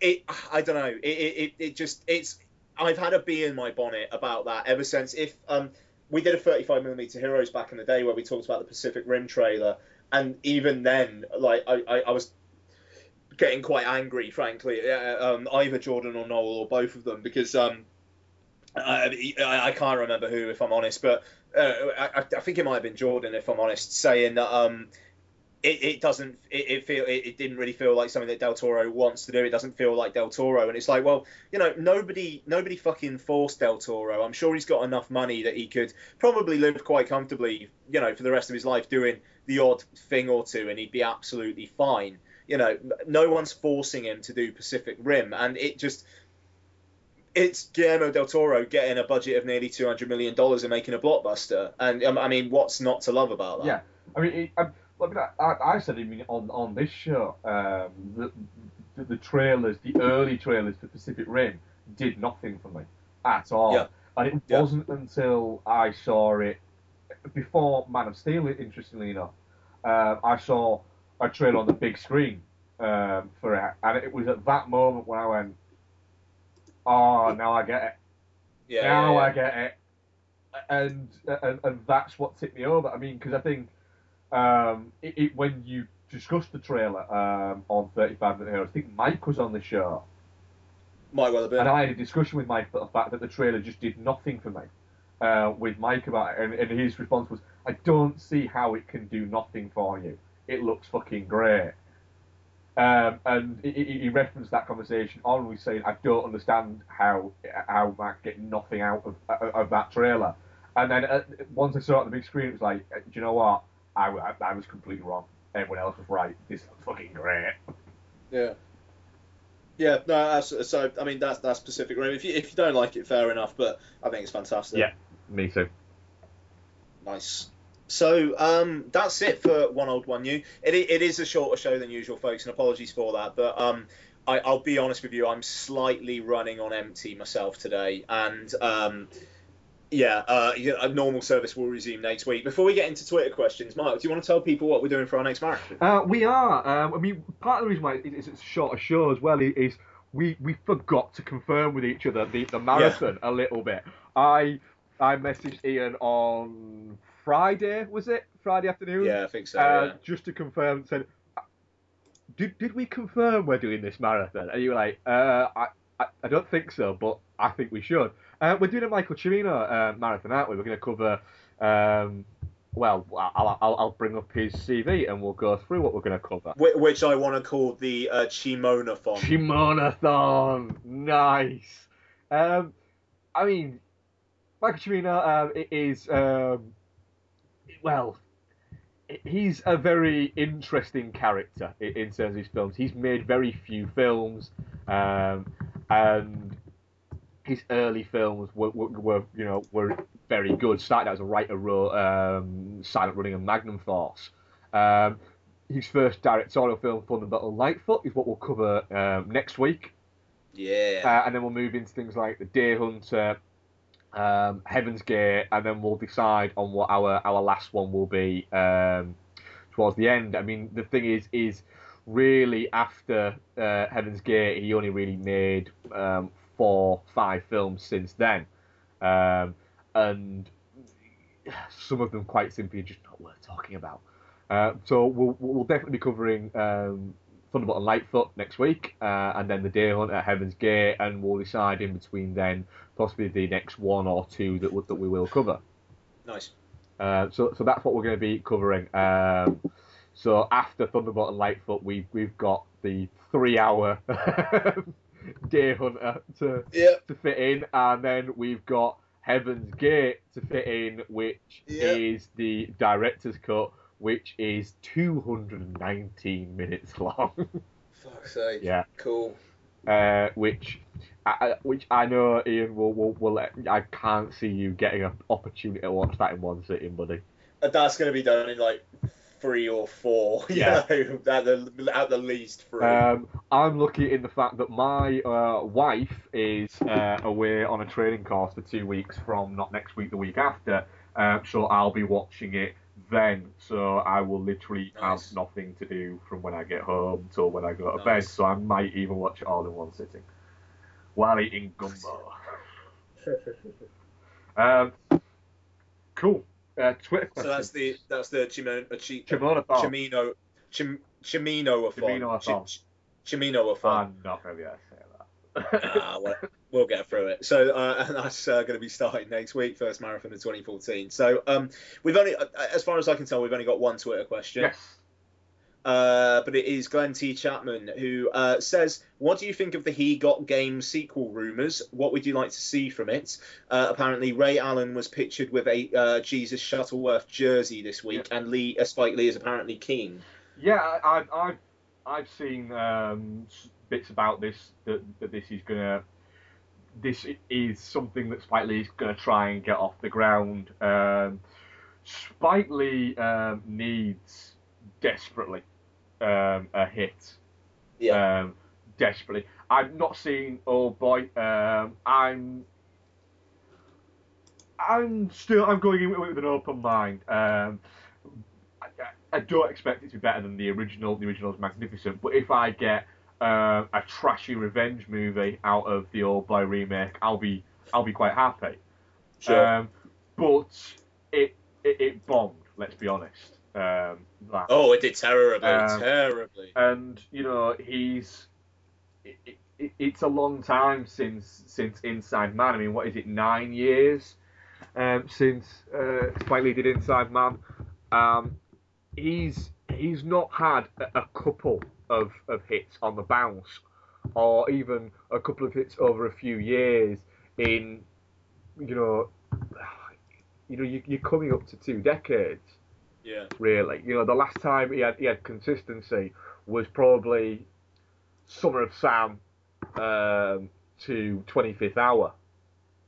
it I don't know. It, it it it just it's I've had a bee in my bonnet about that ever since if um we did a 35 millimeter Heroes back in the day where we talked about the Pacific Rim trailer, and even then, like I I, I was getting quite angry, frankly, uh, um, either Jordan or Noel or both of them because um I, I can't remember who if I'm honest, but uh, I, I think it might have been Jordan if I'm honest, saying that um it, it doesn't it, it feel it, it didn't really feel like something that Del Toro wants to do. It doesn't feel like Del Toro, and it's like, well, you know, nobody nobody fucking forced Del Toro. I'm sure he's got enough money that he could probably live quite comfortably, you know, for the rest of his life doing the odd thing or two, and he'd be absolutely fine. You know, no one's forcing him to do Pacific Rim, and it just it's Guillermo del Toro getting a budget of nearly two hundred million dollars and making a blockbuster, and um, I mean, what's not to love about that? Yeah, I mean, it, I, I, mean, I, I said even on on this show, um, the, the the trailers, the early trailers for Pacific Rim, did nothing for me at all. Yeah. And it Yeah. wasn't until I saw it before Man of Steel. Interestingly enough, um, I saw a trailer on the big screen um, for it, and it was at that moment when I went, "Oh, now I get it." Yeah, now yeah, I get it, and and, and that's what tipped me over. I mean, because I think um, it, it, when you discussed the trailer um, on 35 Minute Heroes, I think Mike was on the show, Might well have been. and I had a discussion with Mike about the fact that the trailer just did nothing for me. Uh, with Mike about it, and, and his response was, "I don't see how it can do nothing for you. It looks fucking great." Um, and he, he referenced that conversation on with saying, "I don't understand how how Mac get nothing out of of, of that trailer." And then uh, once I saw it on the big screen, it was like, "Do you know what? I, I, I was completely wrong. Everyone else was right. This looks fucking great." Yeah. Yeah, no, so I mean that's that's Pacific Rim. If you if you don't like it, fair enough. But I think it's fantastic. Yeah, me too. Nice. So um, that's it for one old one new. It, it is a shorter show than usual, folks, and apologies for that. But um, I, I'll be honest with you, I'm slightly running on empty myself today, and um, yeah, uh, a normal service will resume next week. Before we get into Twitter questions, Mark, do you want to tell people what we're doing for our next marathon? Uh, we are. Um, I mean, part of the reason why it- it's a shorter show as well is we we forgot to confirm with each other the, the marathon a little bit. I I messaged Ian on Friday, was it Friday afternoon? Yeah, I think so, Uh, yeah. Just to confirm, said, did did we confirm we're doing this marathon? And you were like, uh, I, I I don't think so, but I think we should. Uh, we're doing a Michael Cimino uh, marathon, aren't we? We're going to cover. Um, well, I'll, I'll, I'll bring up his CV and we'll go through what we're going to cover. Whi- Which I want to call the uh, Chimonathon. Chimonathon, nice. Um, I mean, Michael Cimino um, is um, well, he's a very interesting character in, terms of his films. He's made very few films, um, and his early films were, were, were, you know were very good. Started out as a writer, wrote um, Silent Running and Magnum Force. Um, his first directorial film, Thunderbolt and Lightfoot, is what we'll cover um, next week. Yeah. Uh, and then we'll move into things like The Deer Hunter, um, Heaven's Gate, and then we'll decide on what our, our last one will be um, towards the end. I mean, the thing is, is really after uh, Heaven's Gate, he only really made um, four, five films since then, um, and some of them quite simply just not worth talking about. Uh, so we'll, we'll definitely be covering um, Thunderbolt and Lightfoot next week, uh, and then the Deer Hunt at Heaven's Gate, and we'll decide in between then possibly the next one or two that that we will cover. Nice. Uh, so so that's what we're going to be covering. Um, so after Thunderbolt and Lightfoot, we we've got the three-hour Deer Hunter to to fit in, and then we've got Heaven's Gate to fit in, which is the director's cut, which is 219 minutes long. Fuck's sake. Yeah. Cool. uh, which I, which I know Ian will will, will let, I can't see you getting an opportunity to watch that in one sitting, buddy. Uh, That's going to be done in like three or four. Yeah. know, at the at the least three. Um, I'm lucky in the fact that my uh, wife is uh, away on a training course for two weeks from not next week, the week after. Uh, so I'll be watching it then. So I will literally have nothing to do from when I get home till when I go to bed. So I might even watch it all in one sitting while eating gumbo. um, cool. Uh, Twitter so that's the that's the Chimino uh, Chi, Chimono-thon. Chimino Chim, Chimino-a-thon. Chimino-a-thon. Ch- Ch- Chimino-a-thon. I'm not going to be able to say that. Ah, well, we'll get through it. So, uh, and that's uh, going to be starting next week, first marathon of 2014. So, um, we've only, uh, as far as I can tell, we've only got one Twitter question. Yes. Uh, but it is Glenn T. Chapman who uh, says, "What do you think of the He Got Game sequel rumors? What would you like to see from it?" Uh, apparently, Ray Allen was pictured with a uh, Jesus Shuttleworth jersey this week, and Lee uh, Spike Lee is apparently keen. Yeah, I, I, I've I've seen um, bits about this that, that this is gonna this is something that Spike Lee is gonna try and get off the ground. Um, Spike Lee um, needs desperately um, a hit. Yeah. Um, desperately. I've not seen Old Boy. Um, I'm I'm still I'm going in with an open mind. Um, I, I don't expect it to be better than the original. The original is magnificent, but if I get uh, a trashy revenge movie out of the Old Boy remake, I'll be I'll be quite happy. Sure. Um, but it, it it bombed. Let's be honest. Um. Oh, it did terribly, Um, terribly. And you know he's. It, it, it's a long time since since Inside Man. I mean, what is it? Nine years um, since uh, Spike Lee did Inside Man. Um, he's he's not had a, a couple of, of hits on the bounce, or even a couple of hits over a few years. In you know, you know, you, you're coming up to two decades Yeah. really. You know, the last time he had he had consistency was probably Summer of Sam um, to 25th Hour,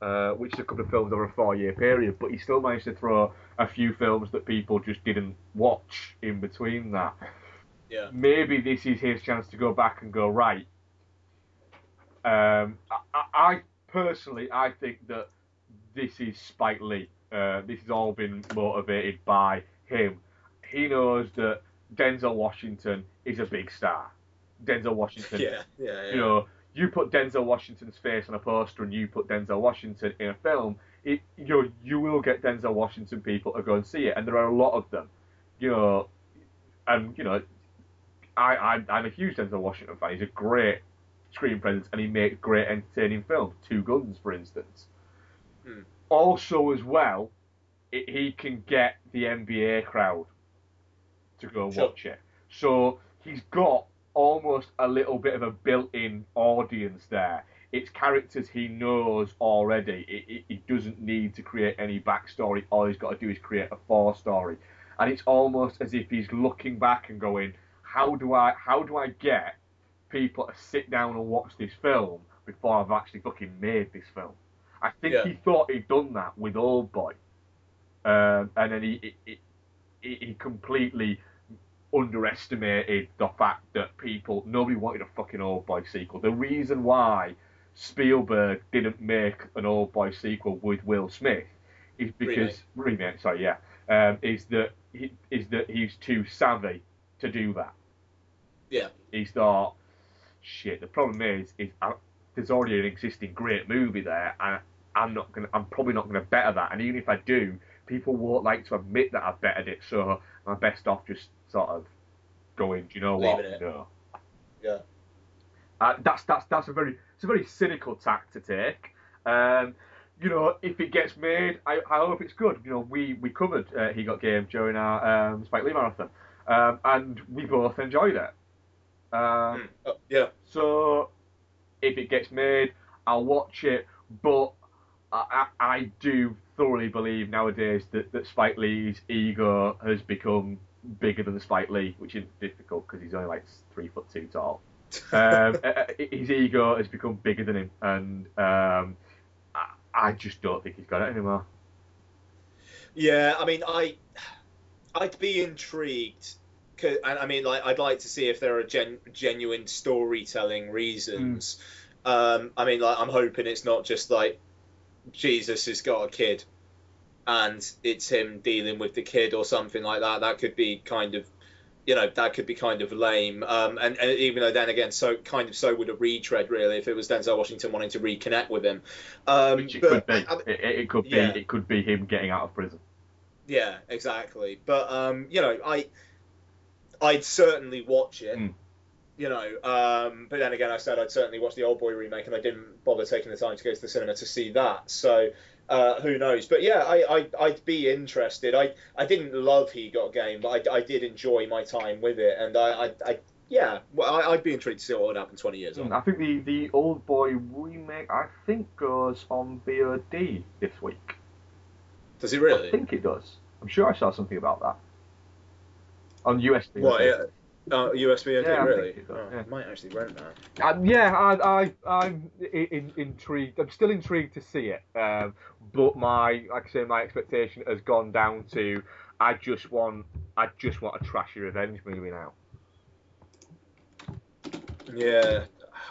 uh, which is a couple of films over a four year period, but he still managed to throw a few films that people just didn't watch in between that. Yeah. Maybe this is his chance to go back and go right. Um, I, I, personally, I think that this is Spike Lee. Uh, this has all been motivated by him. He knows that Denzel Washington is a big star. Denzel Washington. Yeah, yeah, yeah. You know, you put Denzel Washington's face on a poster and you put Denzel Washington in a film, it, you know, you will get Denzel Washington people to go and see it, and there are a lot of them. You know, and you know, I, I I'm a huge Denzel Washington fan. He's a great screen presence, and he makes great entertaining films. Two Guns, for instance. Hmm. Also, as well, it, he can get the NBA crowd to go Sure. watch it. So he's got almost a little bit of a built-in audience there. It's characters he knows already. It, it, he doesn't need to create any backstory. All he's got to do is create a four story. and it's almost as if he's looking back and going, "How do I, how do I get people to sit down and watch this film before I've actually fucking made this film?" I think Yeah. he thought he'd done that with Old Boy, um, and then he, he, he, he completely underestimated the fact that people nobody wanted a fucking Old Boy sequel. The reason why Spielberg didn't make an Old Boy sequel with Will Smith is because remake, sorry, yeah, um, is that he, is that he's too savvy to do that. Yeah. He's thought, shit. The problem is, is I, there's already an existing great movie there, and I'm not gonna, I'm probably not gonna better that. And even if I do, people won't like to admit that I've bettered it. So I'm best off just sort of going, do you know what? It. No. Yeah. Uh, that's that's that's a very it's a very cynical tack to take. Um, you know, if it gets made, I, I hope it's good. You know, we we covered uh, he got game during our um, Spike Lee marathon, um, and we both enjoyed it. Um, Oh, yeah. so if it gets made, I'll watch it. But I, I, I do thoroughly believe nowadays that, that Spike Lee's ego has become bigger than Spike Lee, which is difficult because he's only like three foot two tall. um, his ego has become bigger than him, and um, I, I just don't think he's got it anymore. Yeah, I mean, I, I'd be intrigued, and I mean, like, I'd like to see if there are gen- genuine storytelling reasons. Um, I mean, like, I'm hoping it's not just like Jesus has got a kid, and it's him dealing with the kid or something like that. That could be kind of, you know, that could be kind of lame. Um, and, and even though then again, so kind of so would a retread really if it was Denzel Washington wanting to reconnect with him. Um, Which it but- could be. It, it- it could be. Yeah. It could be him getting out of prison. Yeah, exactly. But um, you know, I I'd certainly watch it. Mm. You know, um, but then again, I said I'd certainly watch the Old Boy remake, and I didn't bother taking the time to go to the cinema to see that. So uh, who knows? But yeah, I, I I'd be interested. I I didn't love He Got Game, but I, I did enjoy my time with it, and I I, I yeah, well, I, I'd be intrigued to see what would happen 20 years on. I think the, the Old Boy remake, I think, goes on VOD this week. Does it really? I think it does. I'm sure I saw something about that. On USB. Yeah. Uh, USB, I Yeah, I really? does, Oh, I might actually rent that. Um, yeah, I, I, I'm in, in, intrigued. I'm still intrigued to see it, um, but my, like I say, my expectation has gone down to I just want, I just want a trashy revenge movie now. Yeah.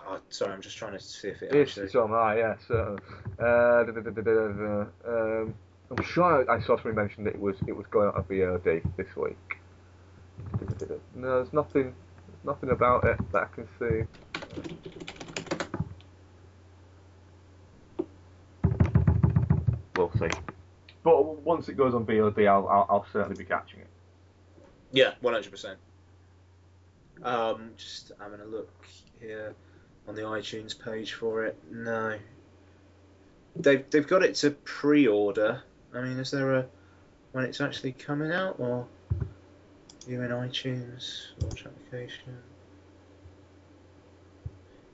Oh, sorry, I'm just trying to see if it Yes, actually. so am I. Yeah, so. Uh, da, da, da, um, I'm sure I saw somebody mention that it was it was going out of VOD this week. No, there's nothing, nothing about it that I can see. We'll see. But once it goes on VOD, I'll, I'll, I'll certainly be catching it. Yeah, one hundred percent. Um, just having a look here on the iTunes page for it. No, they've they've got it to pre-order. I mean, is there a when it's actually coming out or you in iTunes launch application?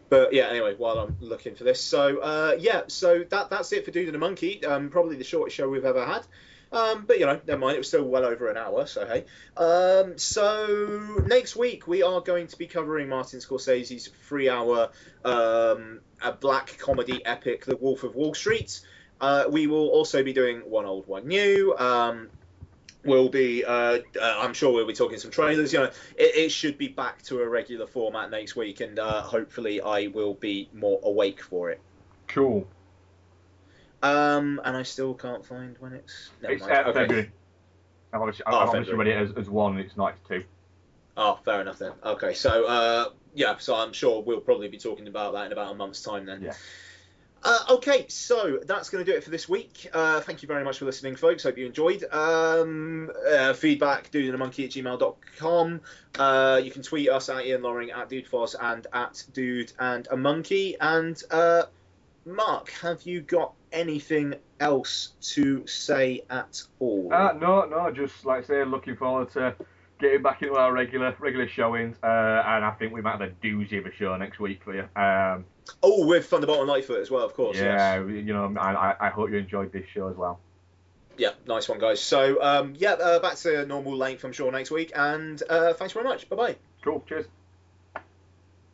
But yeah, anyway, while I'm looking for this, so uh, yeah, so that that's it for Dude and the Monkey. Um, probably the shortest show we've ever had. Um, but you know, never mind. It was still well over an hour, so hey. Um, so next week we are going to be covering Martin Scorsese's three-hour um, a black comedy epic, The Wolf of Wall Street. Uh, we will also be doing one old, one new. We'll be, uh, uh, I'm sure we'll be talking some trailers. You know, it, it should be back to a regular format next week, and uh, hopefully I will be more awake for it. Cool. Um, and I still can't find when it's. Never It's mind. uh, Okay. February. I've obviously, I've Oh, obviously read it as, as one, it's not, two. Oh, fair enough then. Okay, so uh, yeah, so I'm sure we'll probably be talking about that in about a month's time then. Yeah. Uh, okay, so that's going to do it for this week. Uh, thank you very much for listening, folks. Hope you enjoyed. Um, uh, feedback, dudeandamonkey at gmail.com. Uh, you can tweet us at Ian Loring, at DudeFoz, and at Dude and a Monkey. And uh, Mark, have you got anything else to say at all? Uh, no, no, just like I say, looking forward to getting back into our regular regular showings, uh, and I think we might have a doozy of a show next week for you. Um, oh, with Thunderbolt and Lightfoot as well, of course. yeah, yes. you know, I, I- I hope you enjoyed this show as well. Yeah, nice one, guys. So, um, yeah, uh, back to normal length, I'm sure, next week. And uh, thanks very much. Bye bye. Cool. Cheers.